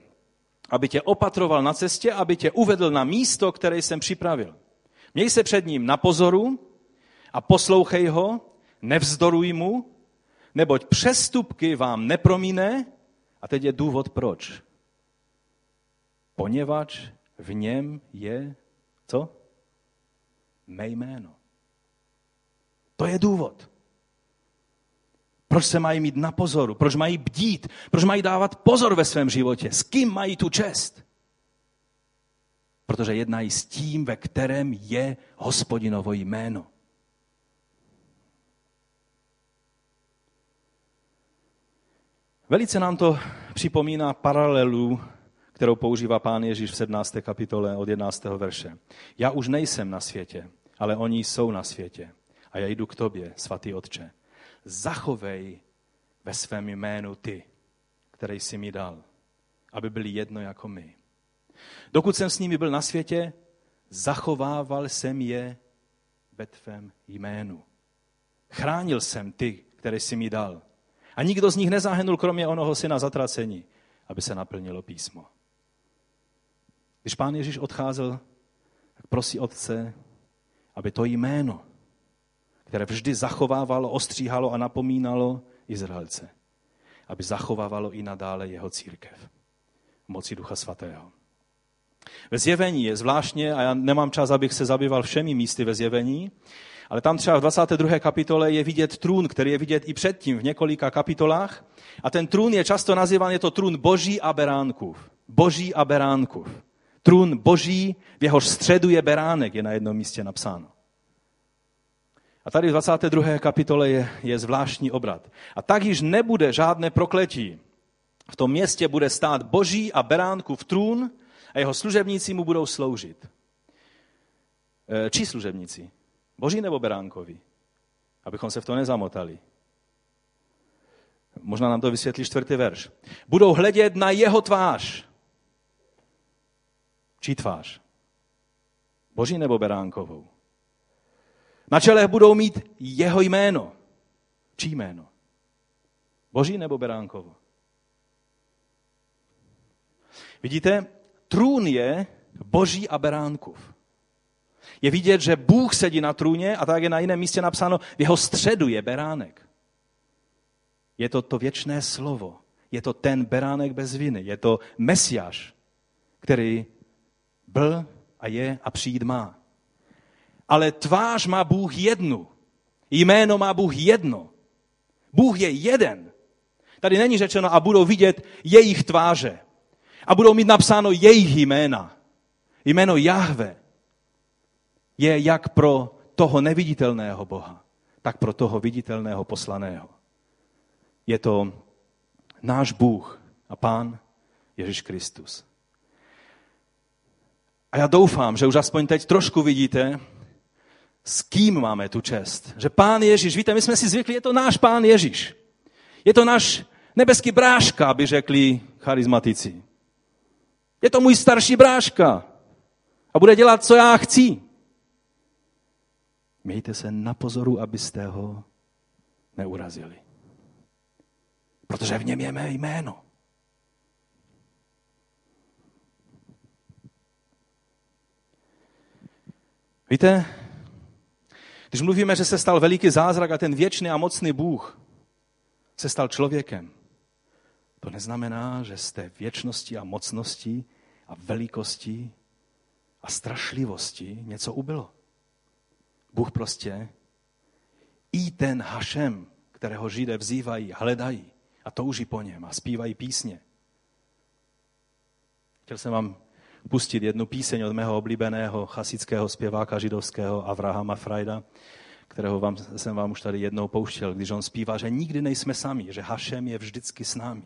Aby tě opatroval na cestě, aby tě uvedl na místo, které jsem připravil. Měj se před ním na pozoru a poslouchej ho, nevzdoruj mu, neboť přestupky vám nepromíne, a teď je důvod proč. Poněvadž v něm je, co? Mé jméno. To je důvod. Proč se mají mít na pozoru? Proč mají bdít? Proč mají dávat pozor ve svém životě? S kým mají tu čest? Protože jednají s tím, ve kterém je hospodinovo jméno. Velice nám to připomíná paralelu, kterou používá pán Ježíš v 17. kapitole od 11. verše. Já už nejsem na světě, ale oni jsou na světě a já jdu k tobě, svatý Otče. Zachovej ve svém jménu ty, který jsi mi dal, aby byli jedno jako my. Dokud jsem s nimi byl na světě, zachovával jsem je ve tvém jménu. Chránil jsem ty, které jsi mi dal. A nikdo z nich nezahynul, kromě onoho syna zatracení, aby se naplnilo písmo. Když pán Ježíš odcházel, tak prosí Otce, aby to jméno, které vždy zachovávalo, ostříhalo a napomínalo Izraelce, aby zachovávalo i nadále jeho církev. Moci Ducha Svatého. Ve zjevení je zvláštně, a já nemám čas, abych se zabýval všemi místy ve zjevení, ale tam třeba v 22. kapitole je vidět trůn, který je vidět i předtím v několika kapitolách. A ten trůn je často nazýván, je to trůn boží a beránkův. Boží a beránkův. Trůn boží, v jehož středu je beránek, je na jednom místě napsáno. A tady v 22. kapitole je, je zvláštní obrat. A tak již nebude žádné prokletí. V tom městě bude stát boží a beránku v trůn a jeho služebníci mu budou sloužit. E, čí služebníci? Boží nebo beránkovi? Abychom se v to nezamotali. Možná nám to vysvětlí čtvrtý verš. Budou hledět na jeho tvář. Čí tvář? Boží nebo beránkovou? Na čele budou mít jeho jméno. Čí jméno? Boží nebo Beránkovo? Vidíte, trůn je Boží a Beránkův. Je vidět, že Bůh sedí na trůně a tak je na jiném místě napsáno, v jeho středu je beránek. Je to to věčné slovo. Je to ten beránek bez viny. Je to Mesiáš, který byl a je a přijít má ale tvář má Bůh jednu. Jméno má Bůh jedno. Bůh je jeden. Tady není řečeno a budou vidět jejich tváře. A budou mít napsáno jejich jména. Jméno Jahve je jak pro toho neviditelného Boha, tak pro toho viditelného poslaného. Je to náš Bůh a Pán Ježíš Kristus. A já doufám, že už aspoň teď trošku vidíte, s kým máme tu čest. Že Pán Ježíš, víte, my jsme si zvykli, je to náš Pán Ježíš. Je to náš nebeský bráška, by řekli charizmatici. Je to můj starší bráška. A bude dělat, co já chci. Mějte se na pozoru, abyste ho neurazili. Protože v něm je mé jméno. Víte, když mluvíme, že se stal veliký zázrak a ten věčný a mocný Bůh se stal člověkem, to neznamená, že z té věčnosti a mocnosti a velikosti a strašlivosti něco ubylo. Bůh prostě i ten Hašem, kterého Židé vzývají, hledají a touží po něm a zpívají písně. Chtěl jsem vám pustit jednu píseň od mého oblíbeného chasického zpěváka židovského Avrahama Frajda, kterého vám, jsem vám už tady jednou pouštěl, když on zpívá, že nikdy nejsme sami, že Hašem je vždycky s námi.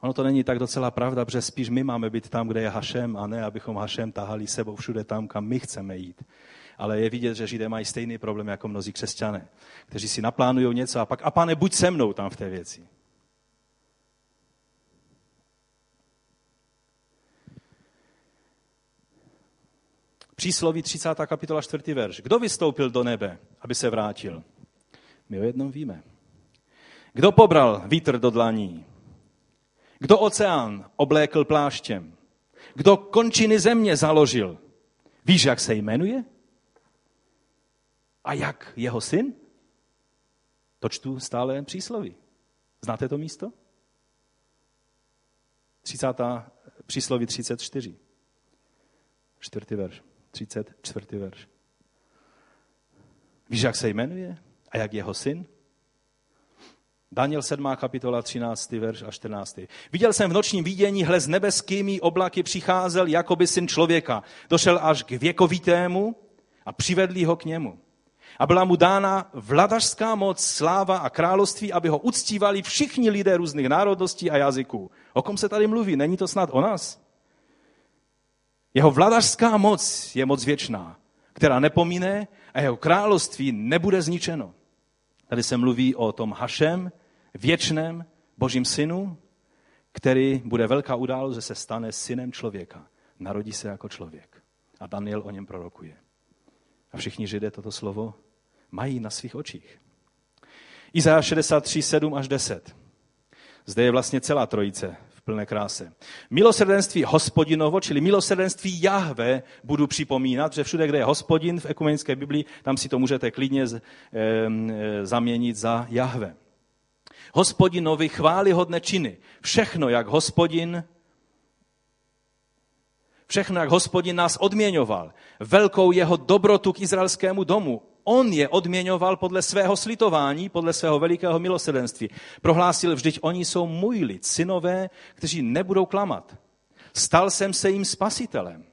Ono to není tak docela pravda, protože spíš my máme být tam, kde je Hašem, a ne, abychom Hašem tahali sebou všude tam, kam my chceme jít. Ale je vidět, že Židé mají stejný problém jako mnozí křesťané, kteří si naplánují něco a pak, a pane, buď se mnou tam v té věci. Přísloví 30. kapitola 4. verš. Kdo vystoupil do nebe, aby se vrátil? My o jednom víme. Kdo pobral vítr do dlaní? Kdo oceán oblékl pláštěm? Kdo končiny země založil? Víš, jak se jmenuje? A jak jeho syn? To čtu stále přísloví. Znáte to místo? 30. přísloví 34. Čtvrtý verš. 34. verš. Víš, jak se jmenuje? A jak jeho syn? Daniel 7. kapitola 13. verš a 14. Viděl jsem v nočním vidění, hle s nebeskými oblaky přicházel jako by syn člověka. Došel až k věkovitému a přivedli ho k němu. A byla mu dána vladařská moc, sláva a království, aby ho uctívali všichni lidé různých národností a jazyků. O kom se tady mluví? Není to snad o nás? Jeho vladařská moc je moc věčná, která nepomíne a jeho království nebude zničeno. Tady se mluví o tom Hašem, věčném božím synu, který bude velká událost, že se stane synem člověka. Narodí se jako člověk. A Daniel o něm prorokuje. A všichni židé toto slovo mají na svých očích. Izajáš 63, 7 až 10. Zde je vlastně celá trojice plné kráse. Milosrdenství hospodinovo, čili milosrdenství Jahve, budu připomínat, že všude, kde je hospodin v ekumenické Biblii, tam si to můžete klidně e, zaměnit za Jahve. Hospodinovi chválihodné činy. Všechno, jak hospodin Všechno, jak hospodin nás odměňoval. Velkou jeho dobrotu k izraelskému domu on je odměňoval podle svého slitování, podle svého velikého milosrdenství. Prohlásil, vždyť oni jsou můj lid, synové, kteří nebudou klamat. Stal jsem se jim spasitelem.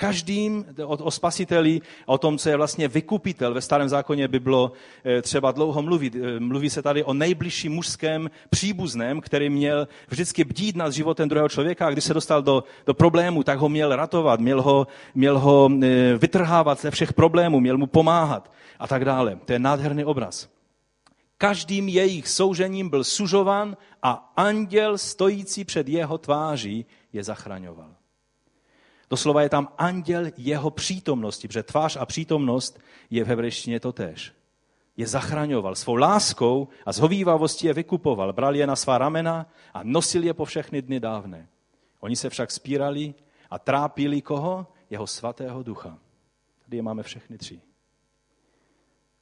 Každým o, o spasiteli, o tom, co je vlastně vykupitel, ve starém zákoně by bylo eh, třeba dlouho mluvit. Eh, mluví se tady o nejbližším mužském příbuzném, který měl vždycky bdít nad životem druhého člověka a když se dostal do, do problému, tak ho měl ratovat, měl ho, měl ho eh, vytrhávat ze všech problémů, měl mu pomáhat a tak dále. To je nádherný obraz. Každým jejich soužením byl sužovan a anděl stojící před jeho tváří je zachraňoval. Doslova je tam anděl jeho přítomnosti, protože tvář a přítomnost je v hebrejštině totéž. Je zachraňoval svou láskou a zhovývavostí je vykupoval. Bral je na svá ramena a nosil je po všechny dny dávné. Oni se však spírali a trápili koho? Jeho svatého ducha. Tady je máme všechny tři.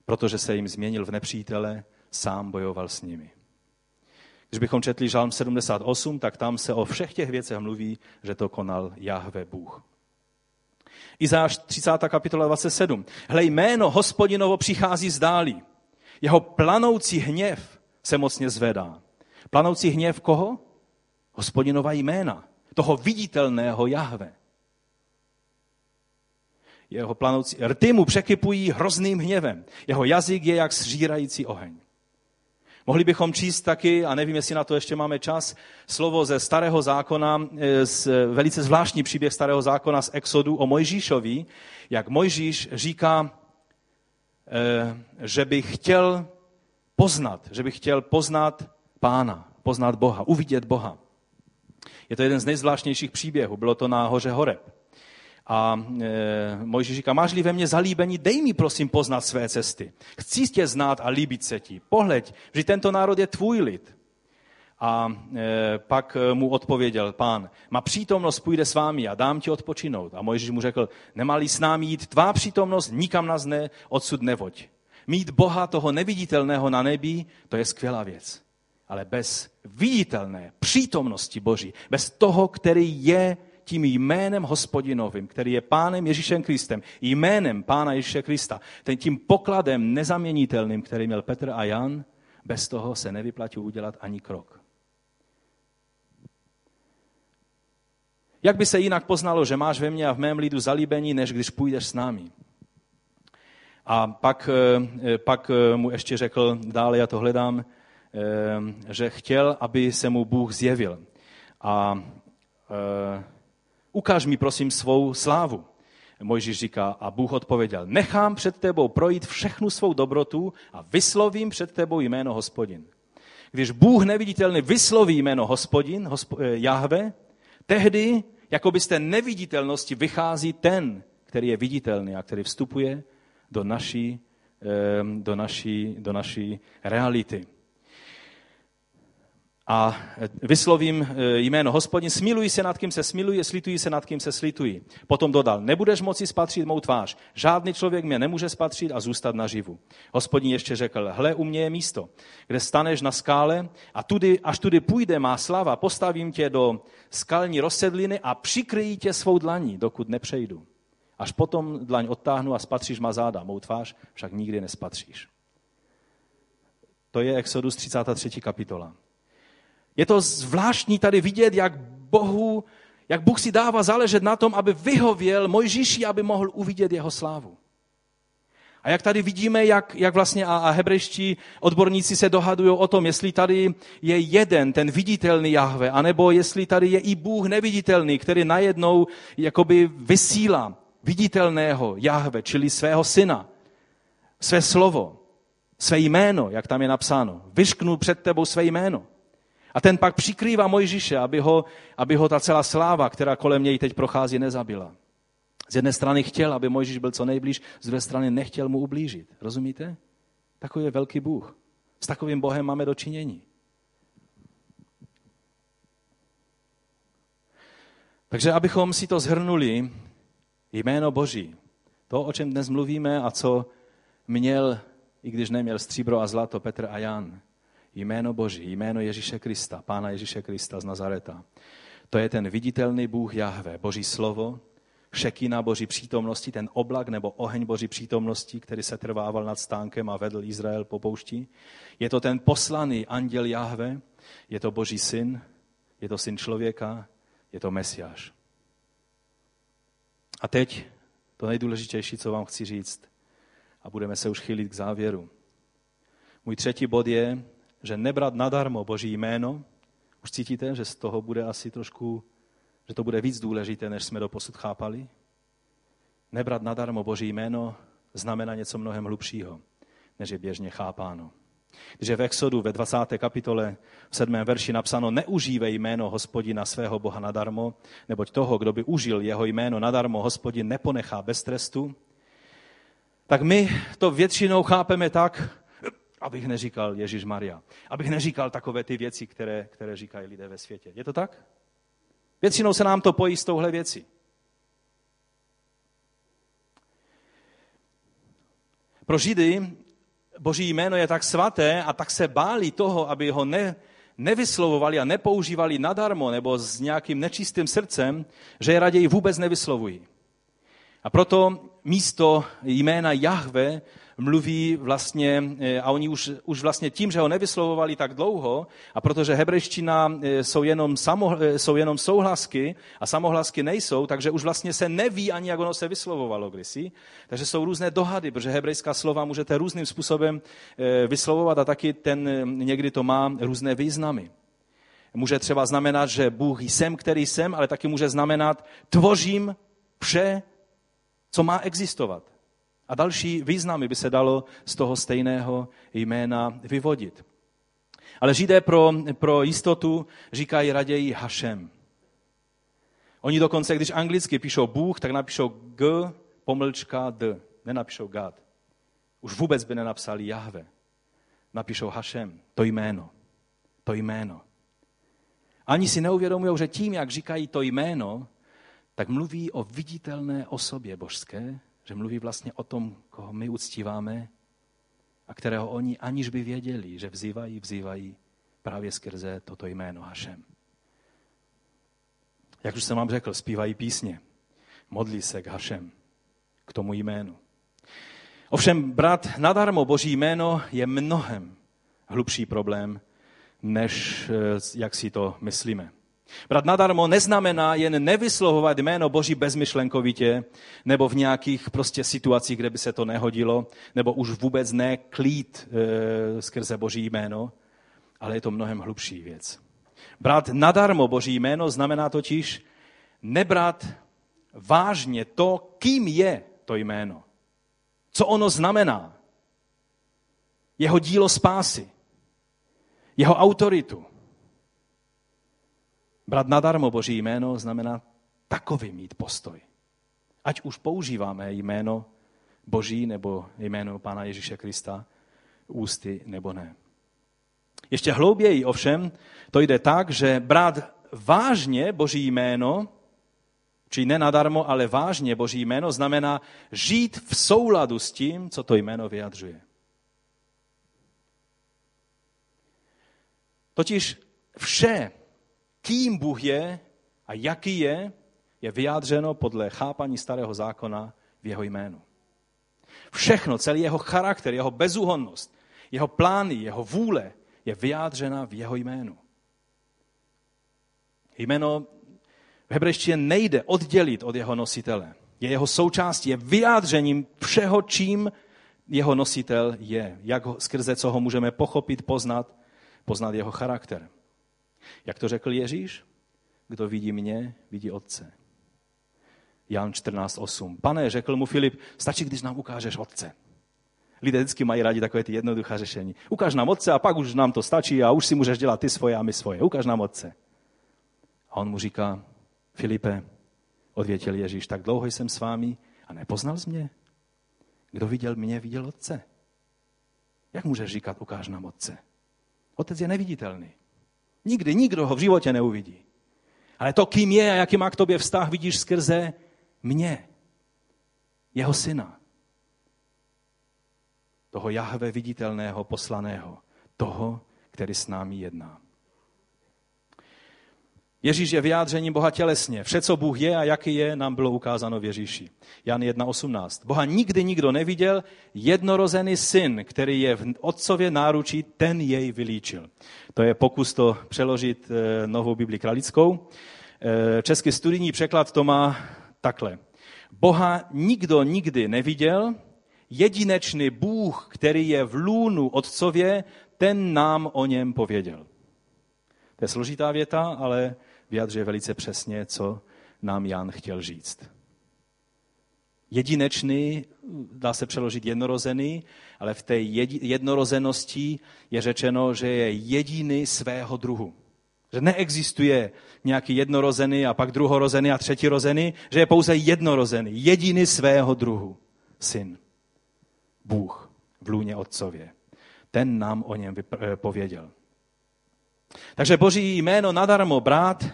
Protože se jim změnil v nepřítele, sám bojoval s nimi. Když bychom četli Žalm 78, tak tam se o všech těch věcech mluví, že to konal Jahve Bůh. Izáš 30. kapitola 27. Hle, jméno hospodinovo přichází z dálí. Jeho planoucí hněv se mocně zvedá. Planoucí hněv koho? Hospodinova jména, toho viditelného Jahve. Jeho planoucí, rty mu překypují hrozným hněvem. Jeho jazyk je jak zžírající oheň. Mohli bychom číst taky, a nevím, jestli na to ještě máme čas, slovo ze starého zákona, eh, z, velice zvláštní příběh starého zákona z Exodu o Mojžíšovi, jak Mojžíš říká, eh, že by chtěl poznat, že by chtěl poznat pána, poznat Boha, uvidět Boha. Je to jeden z nejzvláštnějších příběhů. Bylo to na hoře Horeb. A e, Mojžíš říká, máš-li ve mně zalíbení, dej mi prosím poznat své cesty. Chci tě znát a líbit se ti. Pohleď, že tento národ je tvůj lid. A e, pak mu odpověděl pán, má přítomnost půjde s vámi a dám ti odpočinout. A Mojžíš mu řekl, nemali s námi jít tvá přítomnost, nikam nás ne, odsud nevoď. Mít Boha toho neviditelného na nebi, to je skvělá věc. Ale bez viditelné přítomnosti Boží, bez toho, který je tím jménem hospodinovým, který je pánem Ježíšem Kristem, jménem pána Ježíše Krista, ten tím pokladem nezaměnitelným, který měl Petr a Jan, bez toho se nevyplatí udělat ani krok. Jak by se jinak poznalo, že máš ve mně a v mém lidu zalíbení, než když půjdeš s námi? A pak, eh, pak eh, mu ještě řekl, dále já to hledám, eh, že chtěl, aby se mu Bůh zjevil. A ukáž mi prosím svou slávu. Mojžíš říká, a Bůh odpověděl, nechám před tebou projít všechnu svou dobrotu a vyslovím před tebou jméno hospodin. Když Bůh neviditelný vysloví jméno hospodin, hospo, eh, Jahve, tehdy, jako z té neviditelnosti vychází ten, který je viditelný a který vstupuje do naší, eh, do naší, do naší reality a vyslovím e, jméno hospodin, smiluji se nad kým se smiluji, slituji se nad kým se slituji. Potom dodal, nebudeš moci spatřit mou tvář. Žádný člověk mě nemůže spatřit a zůstat naživu. Hospodin ještě řekl, hle, u mě je místo, kde staneš na skále a tudy, až tudy půjde má slava, postavím tě do skalní rozsedliny a přikryjí tě svou dlaní, dokud nepřejdu. Až potom dlaň odtáhnu a spatříš má záda, mou tvář však nikdy nespatříš. To je Exodus 33. kapitola. Je to zvláštní tady vidět, jak Bohu, jak Bůh si dává záležet na tom, aby vyhověl Mojžíši, aby mohl uvidět jeho slávu. A jak tady vidíme, jak, jak vlastně a, a hebrejští odborníci se dohadují o tom, jestli tady je jeden, ten viditelný Jahve, anebo jestli tady je i Bůh neviditelný, který najednou jakoby vysílá viditelného Jahve, čili svého syna, své slovo, své jméno, jak tam je napsáno. Vyšknu před tebou své jméno. A ten pak přikrývá Mojžíše, aby ho, aby ho ta celá sláva, která kolem něj teď prochází, nezabila. Z jedné strany chtěl, aby Mojžíš byl co nejblíž, z druhé strany nechtěl mu ublížit. Rozumíte? Takový je velký Bůh. S takovým Bohem máme dočinění. Takže abychom si to zhrnuli, jméno Boží, to, o čem dnes mluvíme a co měl, i když neměl stříbro a zlato, Petr a Jan, Jméno Boží, jméno Ježíše Krista, Pána Ježíše Krista z Nazareta. To je ten viditelný Bůh Jahve, Boží slovo, šekina Boží přítomnosti, ten oblak nebo oheň Boží přítomnosti, který se trvával nad stánkem a vedl Izrael po poušti. Je to ten poslaný anděl Jahve, je to Boží syn, je to syn člověka, je to Mesiáš. A teď to nejdůležitější, co vám chci říct, a budeme se už chylit k závěru. Můj třetí bod je, že nebrat nadarmo Boží jméno, už cítíte, že z toho bude asi trošku, že to bude víc důležité, než jsme do posud chápali? Nebrat nadarmo Boží jméno znamená něco mnohem hlubšího, než je běžně chápáno. Když je v Exodu ve 20. kapitole v 7. verši napsáno neužívej jméno hospodina svého Boha nadarmo, neboť toho, kdo by užil jeho jméno nadarmo, hospodin neponechá bez trestu, tak my to většinou chápeme tak, abych neříkal Ježíš Maria. Abych neříkal takové ty věci, které, které říkají lidé ve světě. Je to tak? Většinou se nám to pojí s touhle věcí. Pro Židy Boží jméno je tak svaté a tak se báli toho, aby ho ne, nevyslovovali a nepoužívali nadarmo nebo s nějakým nečistým srdcem, že je raději vůbec nevyslovují. A proto místo jména Jahve mluví vlastně, eh, a oni už, už vlastně tím, že ho nevyslovovali tak dlouho, a protože hebrejština eh, jsou jenom, samo, eh, jsou jenom souhlasky a samohlasky nejsou, takže už vlastně se neví ani, jak ono se vyslovovalo kdysi. Takže jsou různé dohady, protože hebrejská slova můžete různým způsobem vyslovovat a taky ten, někdy to má různé významy. Může třeba znamenat, že Bůh jsem, který jsem, ale taky může znamenat tvořím vše, co má existovat. A další významy by se dalo z toho stejného jména vyvodit. Ale Židé pro, pro jistotu říkají raději Hašem. Oni dokonce, když anglicky píšou Bůh, tak napíšou G, pomlčka D. Nenapíšou God. Už vůbec by nenapsali Jahve. Napíšou Hašem, to jméno. To jméno. Ani si neuvědomují, že tím, jak říkají to jméno, tak mluví o viditelné osobě božské, že mluví vlastně o tom, koho my uctíváme a kterého oni aniž by věděli, že vzývají, vzývají právě skrze toto jméno Hašem. Jak už jsem vám řekl, zpívají písně, modlí se k Hašem, k tomu jménu. Ovšem, brat, nadarmo Boží jméno je mnohem hlubší problém, než eh, jak si to myslíme. Brat nadarmo neznamená jen nevyslovovat jméno Boží bezmyšlenkovitě, nebo v nějakých prostě situacích, kde by se to nehodilo, nebo už vůbec ne klít e, skrze Boží jméno, ale je to mnohem hlubší věc. Brat nadarmo Boží jméno znamená totiž nebrat vážně to, kým je to jméno. Co ono znamená. Jeho dílo spásy. Jeho autoritu Brat nadarmo Boží jméno znamená takový mít postoj. Ať už používáme jméno Boží nebo jméno Pána Ježíše Krista ústy nebo ne. Ještě hlouběji ovšem to jde tak, že brát vážně Boží jméno, či ne nadarmo, ale vážně Boží jméno, znamená žít v souladu s tím, co to jméno vyjadřuje. Totiž vše, kým Bůh je a jaký je, je vyjádřeno podle chápaní starého zákona v jeho jménu. Všechno, celý jeho charakter, jeho bezúhonnost, jeho plány, jeho vůle je vyjádřena v jeho jménu. Jméno v hebrejštině nejde oddělit od jeho nositele. Je jeho součástí, je vyjádřením všeho, čím jeho nositel je. Jak ho, skrze co ho můžeme pochopit, poznat, poznat jeho charakter. Jak to řekl Ježíš? Kdo vidí mě, vidí Otce. Jan 14.8. Pane, řekl mu Filip, stačí, když nám ukážeš Otce. Lidé vždycky mají rádi takové ty jednoduché řešení. Ukáž nám Otce a pak už nám to stačí a už si můžeš dělat ty svoje a my svoje. Ukáž nám Otce. A on mu říká, Filipe, odvětil Ježíš, tak dlouho jsem s vámi a nepoznal jsi mě? Kdo viděl mě, viděl Otce. Jak můžeš říkat, ukáž nám Otce? Otec je neviditelný. Nikdy, nikdo ho v životě neuvidí. Ale to, kým je a jaký má k tobě vztah, vidíš skrze mě, jeho syna. Toho Jahve viditelného, poslaného, toho, který s námi jedná. Ježíš je vyjádřením Boha tělesně. Vše, co Bůh je a jaký je, nám bylo ukázáno v Ježíši. Jan 1.18. Boha nikdy nikdo neviděl, jednorozený syn, který je v otcově náručí, ten jej vylíčil. To je pokus to přeložit eh, novou Bibli kralickou. Eh, český studijní překlad to má takhle. Boha nikdo nikdy neviděl, jedinečný Bůh, který je v lůnu otcově, ten nám o něm pověděl. To je složitá věta, ale vyjadřuje velice přesně, co nám Jan chtěl říct. Jedinečný, dá se přeložit jednorozený, ale v té jednorozenosti je řečeno, že je jediný svého druhu. Že neexistuje nějaký jednorozený a pak druhorozený a třetirozený, že je pouze jednorozený, jediný svého druhu. Syn. Bůh v lůně otcově. Ten nám o něm pověděl. Takže boží jméno nadarmo brát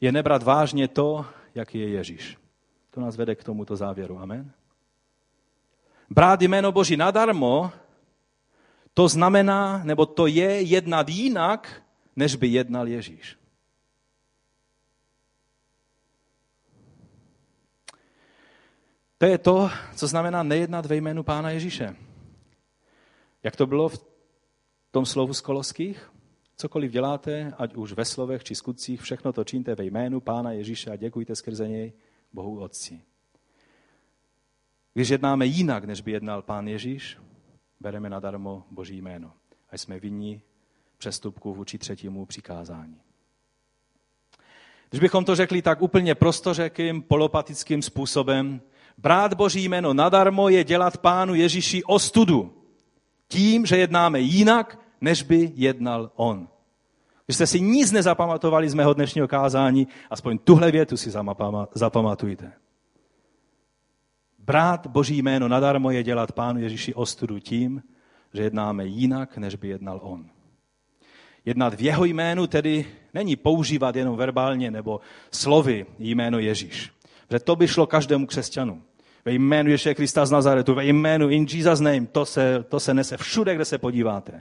je nebrat vážně to, jaký je Ježíš. To nás vede k tomuto závěru. Amen. Brát jméno Boží nadarmo, to znamená, nebo to je jednat jinak, než by jednal Ježíš. To je to, co znamená nejednat ve jménu Pána Ježíše. Jak to bylo v tom slovu z Koloských? Cokoliv děláte, ať už ve slovech či skutcích, všechno to čiňte ve jménu Pána Ježíše a děkujte skrze něj Bohu Otci. Když jednáme jinak, než by jednal Pán Ježíš, bereme nadarmo Boží jméno a jsme vinní přestupku vůči třetímu přikázání. Když bychom to řekli tak úplně prostořekým, polopatickým způsobem, brát Boží jméno nadarmo je dělat Pánu Ježíši ostudu. Tím, že jednáme jinak, než by jednal on. Když jste si nic nezapamatovali z mého dnešního kázání, aspoň tuhle větu si zapamatujte. Brát Boží jméno nadarmo je dělat Pánu Ježíši ostudu tím, že jednáme jinak, než by jednal on. Jednat v jeho jménu tedy není používat jenom verbálně nebo slovy jméno Ježíš. Protože to by šlo každému křesťanu. Ve jménu Ježíše Krista z Nazaretu, ve jménu in Jesus name, to se, to se nese všude, kde se podíváte.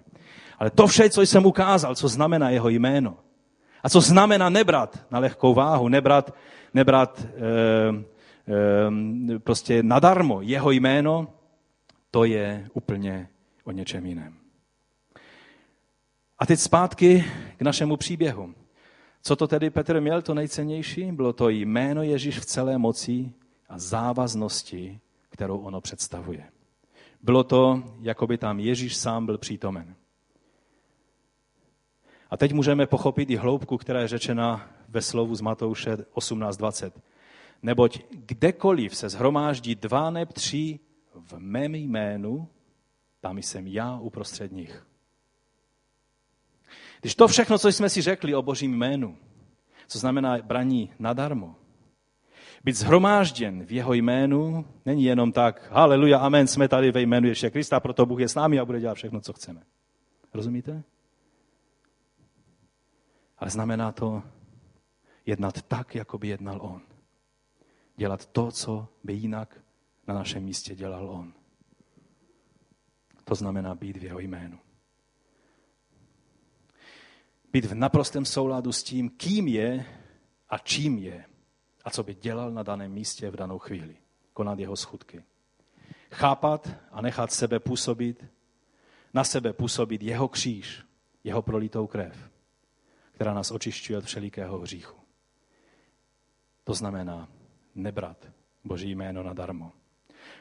Ale to vše, co jsem ukázal, co znamená jeho jméno. A co znamená nebrat na lehkou váhu, nebrat, nebrat e, e, prostě nadarmo jeho jméno, to je úplně o něčem jiném. A teď zpátky k našemu příběhu. Co to tedy Petr měl, to nejcennější? Bylo to jméno Ježíš v celé moci a závaznosti, kterou ono představuje. Bylo to, jako by tam Ježíš sám byl přítomen. A teď můžeme pochopit i hloubku, která je řečena ve slovu z Matouše 18.20. Neboť kdekoliv se zhromáždí dva neb tři v mém jménu, tam jsem já uprostřed nich. Když to všechno, co jsme si řekli o božím jménu, co znamená braní nadarmo, být zhromážděn v jeho jménu není jenom tak, haleluja, amen, jsme tady ve jménu Ježíše Krista, proto Bůh je s námi a bude dělat všechno, co chceme. Rozumíte? Ale znamená to jednat tak, jako by jednal on. Dělat to, co by jinak na našem místě dělal on. To znamená být v jeho jménu. Být v naprostém souladu s tím, kým je a čím je a co by dělal na daném místě v danou chvíli. Konat jeho schutky. Chápat a nechat sebe působit, na sebe působit jeho kříž, jeho prolitou krev, která nás očišťuje od všelikého hříchu. To znamená nebrat Boží jméno nadarmo.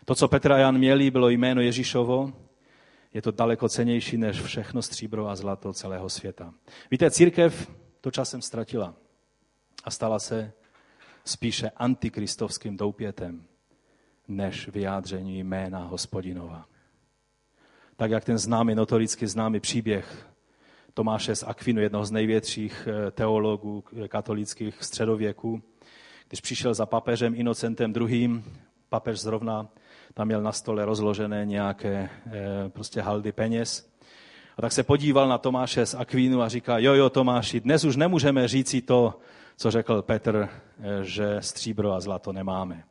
To, co Petr a Jan měli, bylo jméno Ježíšovo, je to daleko cenější než všechno stříbro a zlato celého světa. Víte, církev to časem ztratila a stala se spíše antikristovským doupětem, než vyjádření jména hospodinova. Tak jak ten známý, notoricky známý příběh Tomáše z Akvinu, jednoho z největších eh, teologů katolických středověku, když přišel za papežem Inocentem II., papež zrovna tam měl na stole rozložené nějaké eh, prostě haldy peněz. A tak se podíval na Tomáše z Akvínu a říká, jo, jo, Tomáši, dnes už nemůžeme říci to, co řekl Petr, eh, že stříbro a zlato nemáme.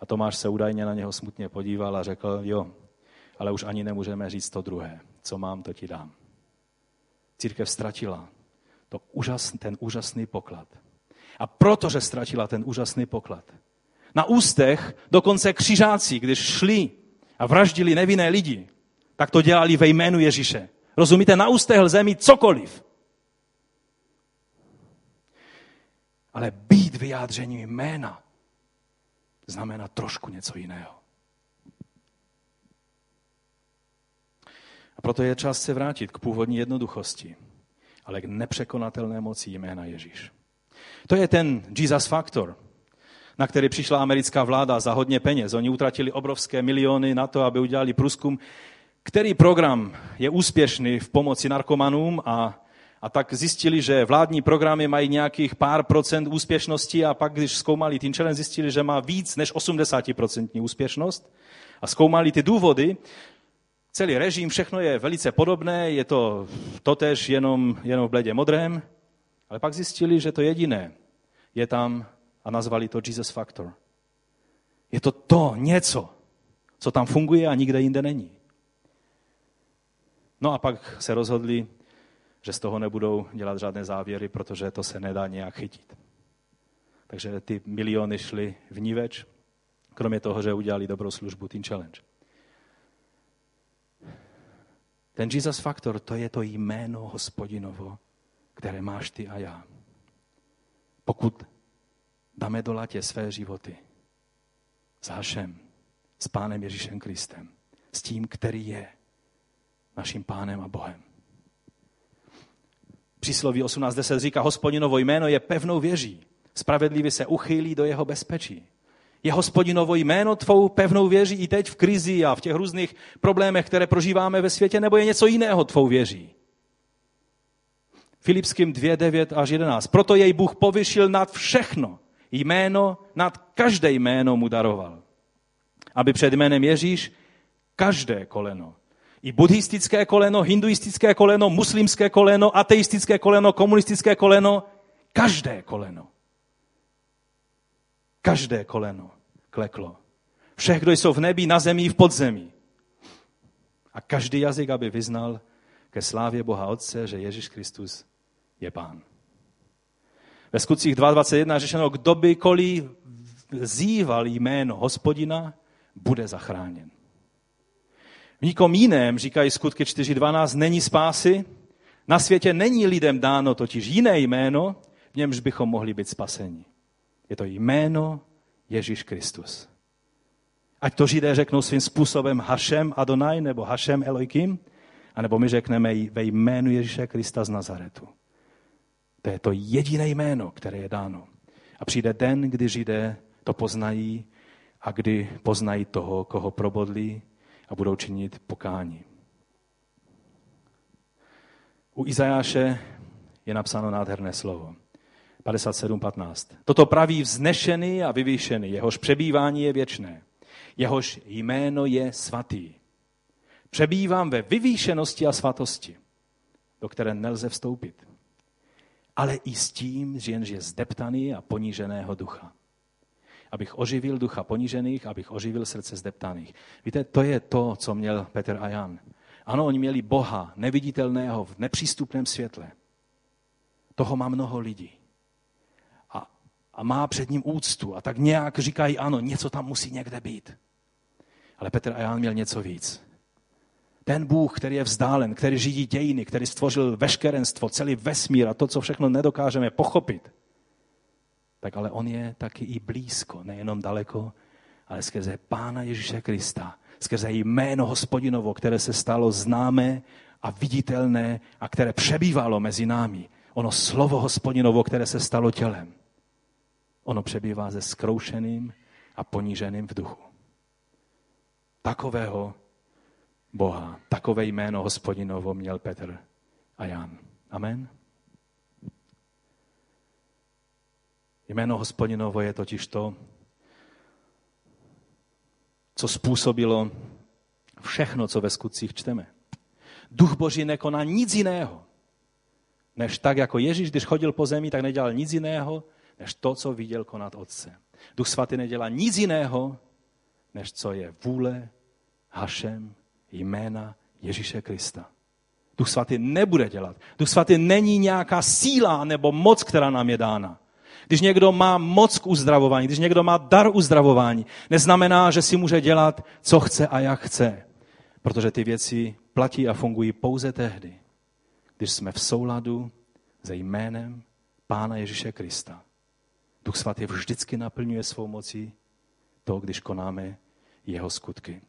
A Tomáš se údajně na něho smutně podíval a řekl, jo, ale už ani nemůžeme říct to druhé. Co mám, to ti dám. Církev ztratila to úžas, ten úžasný poklad. A protože ztratila ten úžasný poklad, na ústech dokonce křižáci, když šli a vraždili nevinné lidi, tak to dělali ve jménu Ježíše. Rozumíte? Na ústech lze mít cokoliv. Ale být vyjádřením jména znamená trošku něco jiného. A proto je čas se vrátit k původní jednoduchosti, ale k nepřekonatelné moci jména Ježíš. To je ten Jesus Factor, na který přišla americká vláda za hodně peněz. Oni utratili obrovské miliony na to, aby udělali průzkum, který program je úspěšný v pomoci narkomanům a, a tak zjistili, že vládní programy mají nějakých pár procent úspěšnosti a pak, když zkoumali ten challenge, zjistili, že má víc než 80% úspěšnost a zkoumali ty důvody, celý režim, všechno je velice podobné, je to totež jenom, jenom v bledě modrém, ale pak zjistili, že to jediné je tam a nazvali to Jesus Factor. Je to to něco, co tam funguje a nikde jinde není. No a pak se rozhodli, že z toho nebudou dělat žádné závěry, protože to se nedá nějak chytit. Takže ty miliony šly v níveč, kromě toho, že udělali dobrou službu Teen Challenge. Ten Jesus Factor, to je to jméno hospodinovo, které máš ty a já. Pokud dáme do latě své životy s Hašem, s Pánem Ježíšem Kristem, s tím, který je naším Pánem a Bohem. Přísloví 18.10 říká, hospodinovo jméno je pevnou věží. Spravedlivě se uchýlí do jeho bezpečí. Je hospodinovo jméno tvou pevnou věří i teď v krizi a v těch různých problémech, které prožíváme ve světě, nebo je něco jiného tvou věří? Filipským 2, 9 až 11. Proto jej Bůh povyšil nad všechno. Jméno, nad každé jméno mu daroval. Aby před jménem Ježíš každé koleno, i buddhistické koleno, hinduistické koleno, muslimské koleno, ateistické koleno, komunistické koleno, každé koleno Každé koleno kleklo. Všech, kdo jsou v nebi, na zemi v podzemí. A každý jazyk, aby vyznal ke slávě Boha Otce, že Ježíš Kristus je Pán. Ve skutcích 2.21 je řešeno, kdo by kolí zýval jméno hospodina, bude zachráněn. V nikom jiném, říkají skutky 4.12, není spásy. Na světě není lidem dáno totiž jiné jméno, v němž bychom mohli být spaseni. Je to jméno Ježíš Kristus. Ať to židé řeknou svým způsobem Hašem Adonai nebo Hašem Elohim, anebo my řekneme ve jménu Ježíše Krista z Nazaretu. To je to jediné jméno, které je dáno. A přijde den, kdy židé to poznají a kdy poznají toho, koho probodlí a budou činit pokání. U Izajáše je napsáno nádherné slovo. 57.15. Toto praví vznešený a vyvýšený, jehož přebývání je věčné, jehož jméno je svatý. Přebývám ve vyvýšenosti a svatosti, do které nelze vstoupit. Ale i s tím, že jenže je zdeptaný a poníženého ducha. Abych oživil ducha ponížených, abych oživil srdce zdeptaných. Víte, to je to, co měl Petr a Jan. Ano, oni měli Boha, neviditelného, v nepřístupném světle. Toho má mnoho lidí a má před ním úctu a tak nějak říkají, ano, něco tam musí někde být. Ale Petr a Jan měl něco víc. Ten Bůh, který je vzdálen, který řídí dějiny, který stvořil veškerenstvo, celý vesmír a to, co všechno nedokážeme pochopit, tak ale on je taky i blízko, nejenom daleko, ale skrze Pána Ježíše Krista, skrze jméno hospodinovo, které se stalo známé a viditelné a které přebývalo mezi námi. Ono slovo hospodinovo, které se stalo tělem. Ono přebývá se skroušeným a poníženým v duchu. Takového Boha, takové jméno hospodinovo měl Petr a Jan. Amen. Jméno hospodinovo je totiž to, co způsobilo všechno, co ve skutcích čteme. Duch Boží nekoná nic jiného, než tak, jako Ježíš, když chodil po zemi, tak nedělal nic jiného, než to, co viděl konat Otce. Duch svatý nedělá nic jiného, než co je vůle Hašem jména Ježíše Krista. Duch svatý nebude dělat. Duch svatý není nějaká síla nebo moc, která nám je dána. Když někdo má moc k uzdravování, když někdo má dar uzdravování, neznamená, že si může dělat, co chce a jak chce. Protože ty věci platí a fungují pouze tehdy, když jsme v souladu se jménem Pána Ježíše Krista. Duch svatý vždycky naplňuje svou mocí to, když konáme jeho skutky.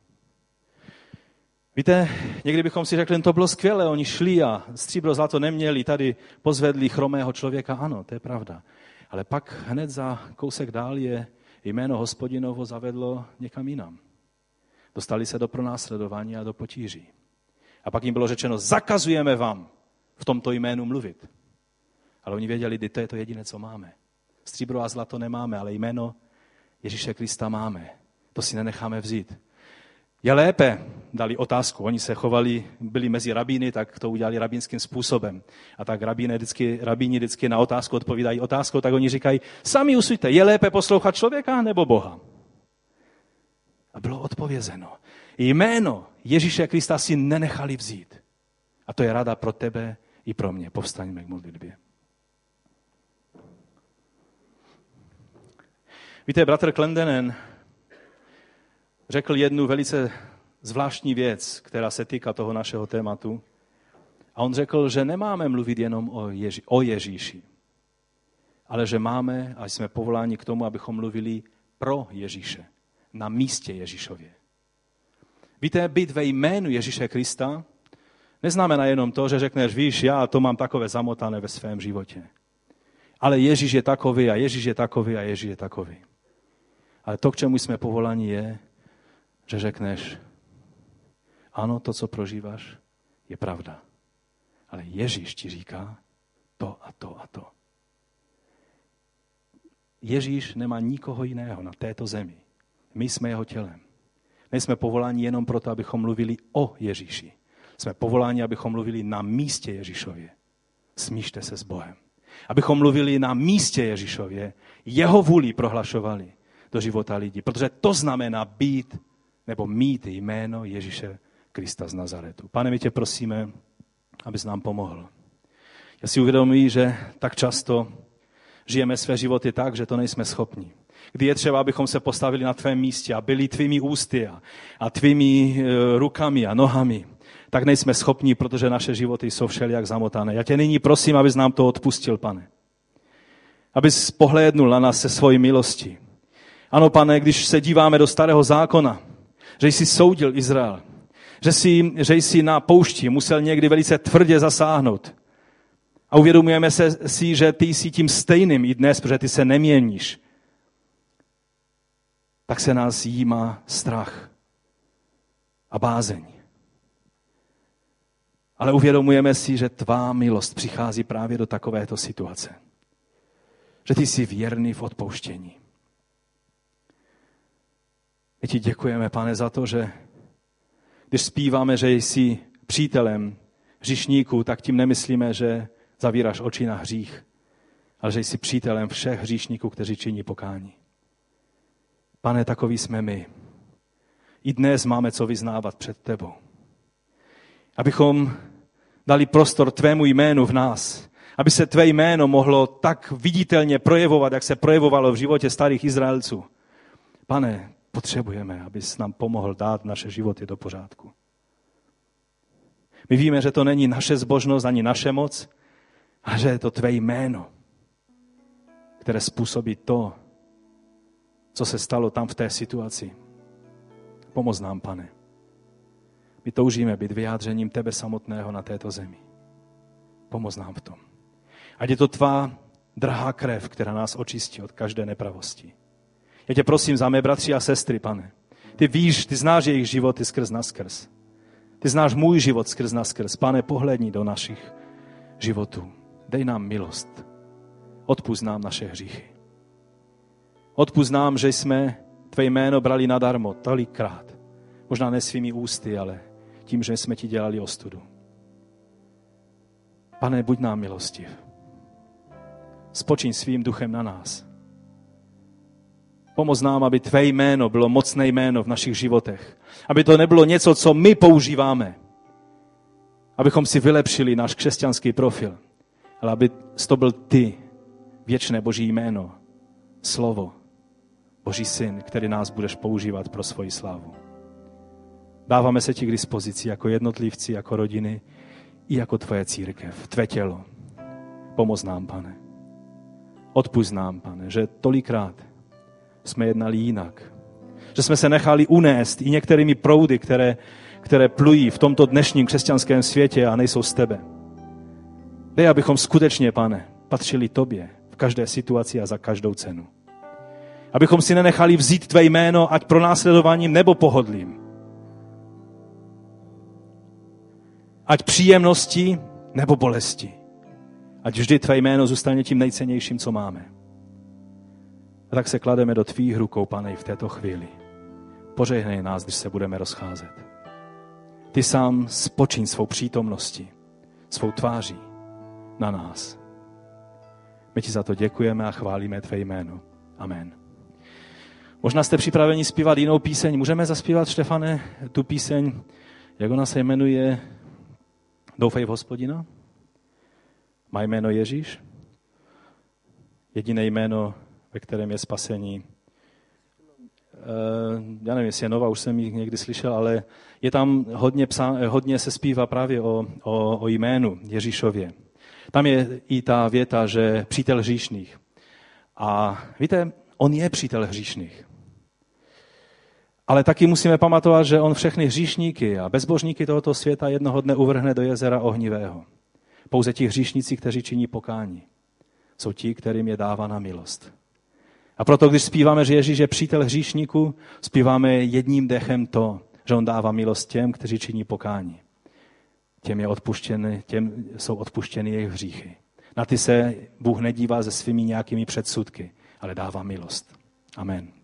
Víte, někdy bychom si řekli, to bylo skvělé, oni šli a stříbro zlato neměli, tady pozvedli chromého člověka, ano, to je pravda. Ale pak hned za kousek dál je jméno hospodinovo zavedlo někam jinam. Dostali se do pronásledování a do potíží. A pak jim bylo řečeno, zakazujeme vám v tomto jménu mluvit. Ale oni věděli, že to je to jediné, co máme. Stříbro a zlato nemáme, ale jméno Ježíše Krista máme. To si nenecháme vzít. Je lépe, dali otázku. Oni se chovali, byli mezi rabíny, tak to udělali rabínským způsobem. A tak rabíny vždycky, rabíni vždycky na otázku odpovídají otázkou, tak oni říkají, sami usuďte, je lépe poslouchat člověka nebo Boha? A bylo odpovězeno. Jméno Ježíše Krista si nenechali vzít. A to je rada pro tebe i pro mě. Povstaňme k modlitbě. Víte, bratr Klendenen řekl jednu velice zvláštní věc, která se týká toho našeho tématu. A on řekl, že nemáme mluvit jenom o, Ježi, o Ježíši, ale že máme a jsme povoláni k tomu, abychom mluvili pro Ježíše, na místě Ježíšově. Víte, být ve jménu Ježíše Krista neznamená jenom to, že řekneš, víš, já to mám takové zamotané ve svém životě. Ale Ježíš je takový a Ježíš je takový a Ježíš je takový. Ale to, k čemu jsme povoláni, je, že řekneš, ano, to, co prožíváš, je pravda. Ale Ježíš ti říká to a to a to. Ježíš nemá nikoho jiného na této zemi. My jsme jeho tělem. Nejsme povoláni jenom proto, abychom mluvili o Ježíši. Jsme povoláni, abychom mluvili na místě Ježíšově. Smíšte se s Bohem. Abychom mluvili na místě Ježíšově, jeho vůli prohlašovali do života lidí. Protože to znamená být nebo mít jméno Ježíše Krista z Nazaretu. Pane, my tě prosíme, abys nám pomohl. Já si uvědomuji, že tak často žijeme své životy tak, že to nejsme schopni. Kdy je třeba, abychom se postavili na tvém místě a byli tvými ústy a, a tvými e, rukami a nohami, tak nejsme schopni, protože naše životy jsou všelijak zamotané. Já tě nyní prosím, abys nám to odpustil, pane. Abys pohlédnul na nás se svojí milostí. Ano, pane, když se díváme do starého zákona, že jsi soudil Izrael, že jsi, že jsi na poušti musel někdy velice tvrdě zasáhnout. A uvědomujeme se si, že ty jsi tím stejným i dnes, protože ty se neměníš. Tak se nás jímá strach a bázeň. Ale uvědomujeme si, že tvá milost přichází právě do takovéto situace. Že ty jsi věrný v odpouštění. My ti děkujeme, pane, za to, že když zpíváme, že jsi přítelem hříšníků, tak tím nemyslíme, že zavíráš oči na hřích, ale že jsi přítelem všech hříšníků, kteří činí pokání. Pane, takový jsme my. I dnes máme co vyznávat před tebou. Abychom dali prostor tvému jménu v nás. Aby se tvé jméno mohlo tak viditelně projevovat, jak se projevovalo v životě starých Izraelců. Pane, potřebujeme, abys nám pomohl dát naše životy do pořádku. My víme, že to není naše zbožnost ani naše moc, a že je to tvé jméno, které způsobí to, co se stalo tam v té situaci. Pomoz nám, pane. My toužíme být vyjádřením tebe samotného na této zemi. Pomoz nám v tom. Ať je to tvá drahá krev, která nás očistí od každé nepravosti. Já tě prosím za mé bratři a sestry, pane. Ty víš, ty znáš jejich životy skrz na skrz. Ty znáš můj život skrz na skrz. Pane, pohledni do našich životů. Dej nám milost. Odpust nám naše hříchy. Odpust nám, že jsme tvé jméno brali nadarmo tolikrát. Možná ne svými ústy, ale tím, že jsme ti dělali ostudu. Pane, buď nám milostiv. Spočiň svým duchem na nás. Pomoz nám, aby tvé jméno bylo mocné jméno v našich životech. Aby to nebylo něco, co my používáme. Abychom si vylepšili náš křesťanský profil. Ale aby to byl ty, věčné Boží jméno, slovo, Boží syn, který nás budeš používat pro svoji slávu. Dáváme se ti k dispozici jako jednotlivci, jako rodiny i jako tvoje církev, tvé tělo. Pomoz nám, pane. Odpust nám, pane, že tolikrát jsme jednali jinak. Že jsme se nechali unést i některými proudy, které, které plují v tomto dnešním křesťanském světě a nejsou z tebe. Dej, abychom skutečně, pane, patřili tobě v každé situaci a za každou cenu. Abychom si nenechali vzít tvé jméno, ať pro následováním nebo pohodlím. Ať příjemnosti nebo bolesti. Ať vždy tvé jméno zůstane tím nejcennějším, co máme. A tak se klademe do tvých rukou, pane, v této chvíli. Požehnej nás, když se budeme rozcházet. Ty sám spočíň svou přítomností, svou tváří na nás. My ti za to děkujeme a chválíme tvé jméno. Amen. Možná jste připraveni zpívat jinou píseň. Můžeme zaspívat, Štefane, tu píseň, jak ona se jmenuje Doufej v hospodina? Má jméno Ježíš? Jediné jméno ve kterém je spasení. já nevím, jestli je nová, už jsem ji někdy slyšel, ale je tam hodně, psá, hodně se zpívá právě o, o, o jménu Ježíšově. Tam je i ta věta, že přítel hříšných. A víte, on je přítel hříšných. Ale taky musíme pamatovat, že on všechny hříšníky a bezbožníky tohoto světa jednoho dne uvrhne do jezera ohnivého. Pouze ti hříšníci, kteří činí pokání, jsou ti, kterým je dávána milost. A proto, když zpíváme, že Ježíš je přítel hříšníků, zpíváme jedním dechem to, že on dává milost těm, kteří činí pokání. Těm, je odpuštěny, těm jsou odpuštěny jejich hříchy. Na ty se Bůh nedívá se svými nějakými předsudky, ale dává milost. Amen.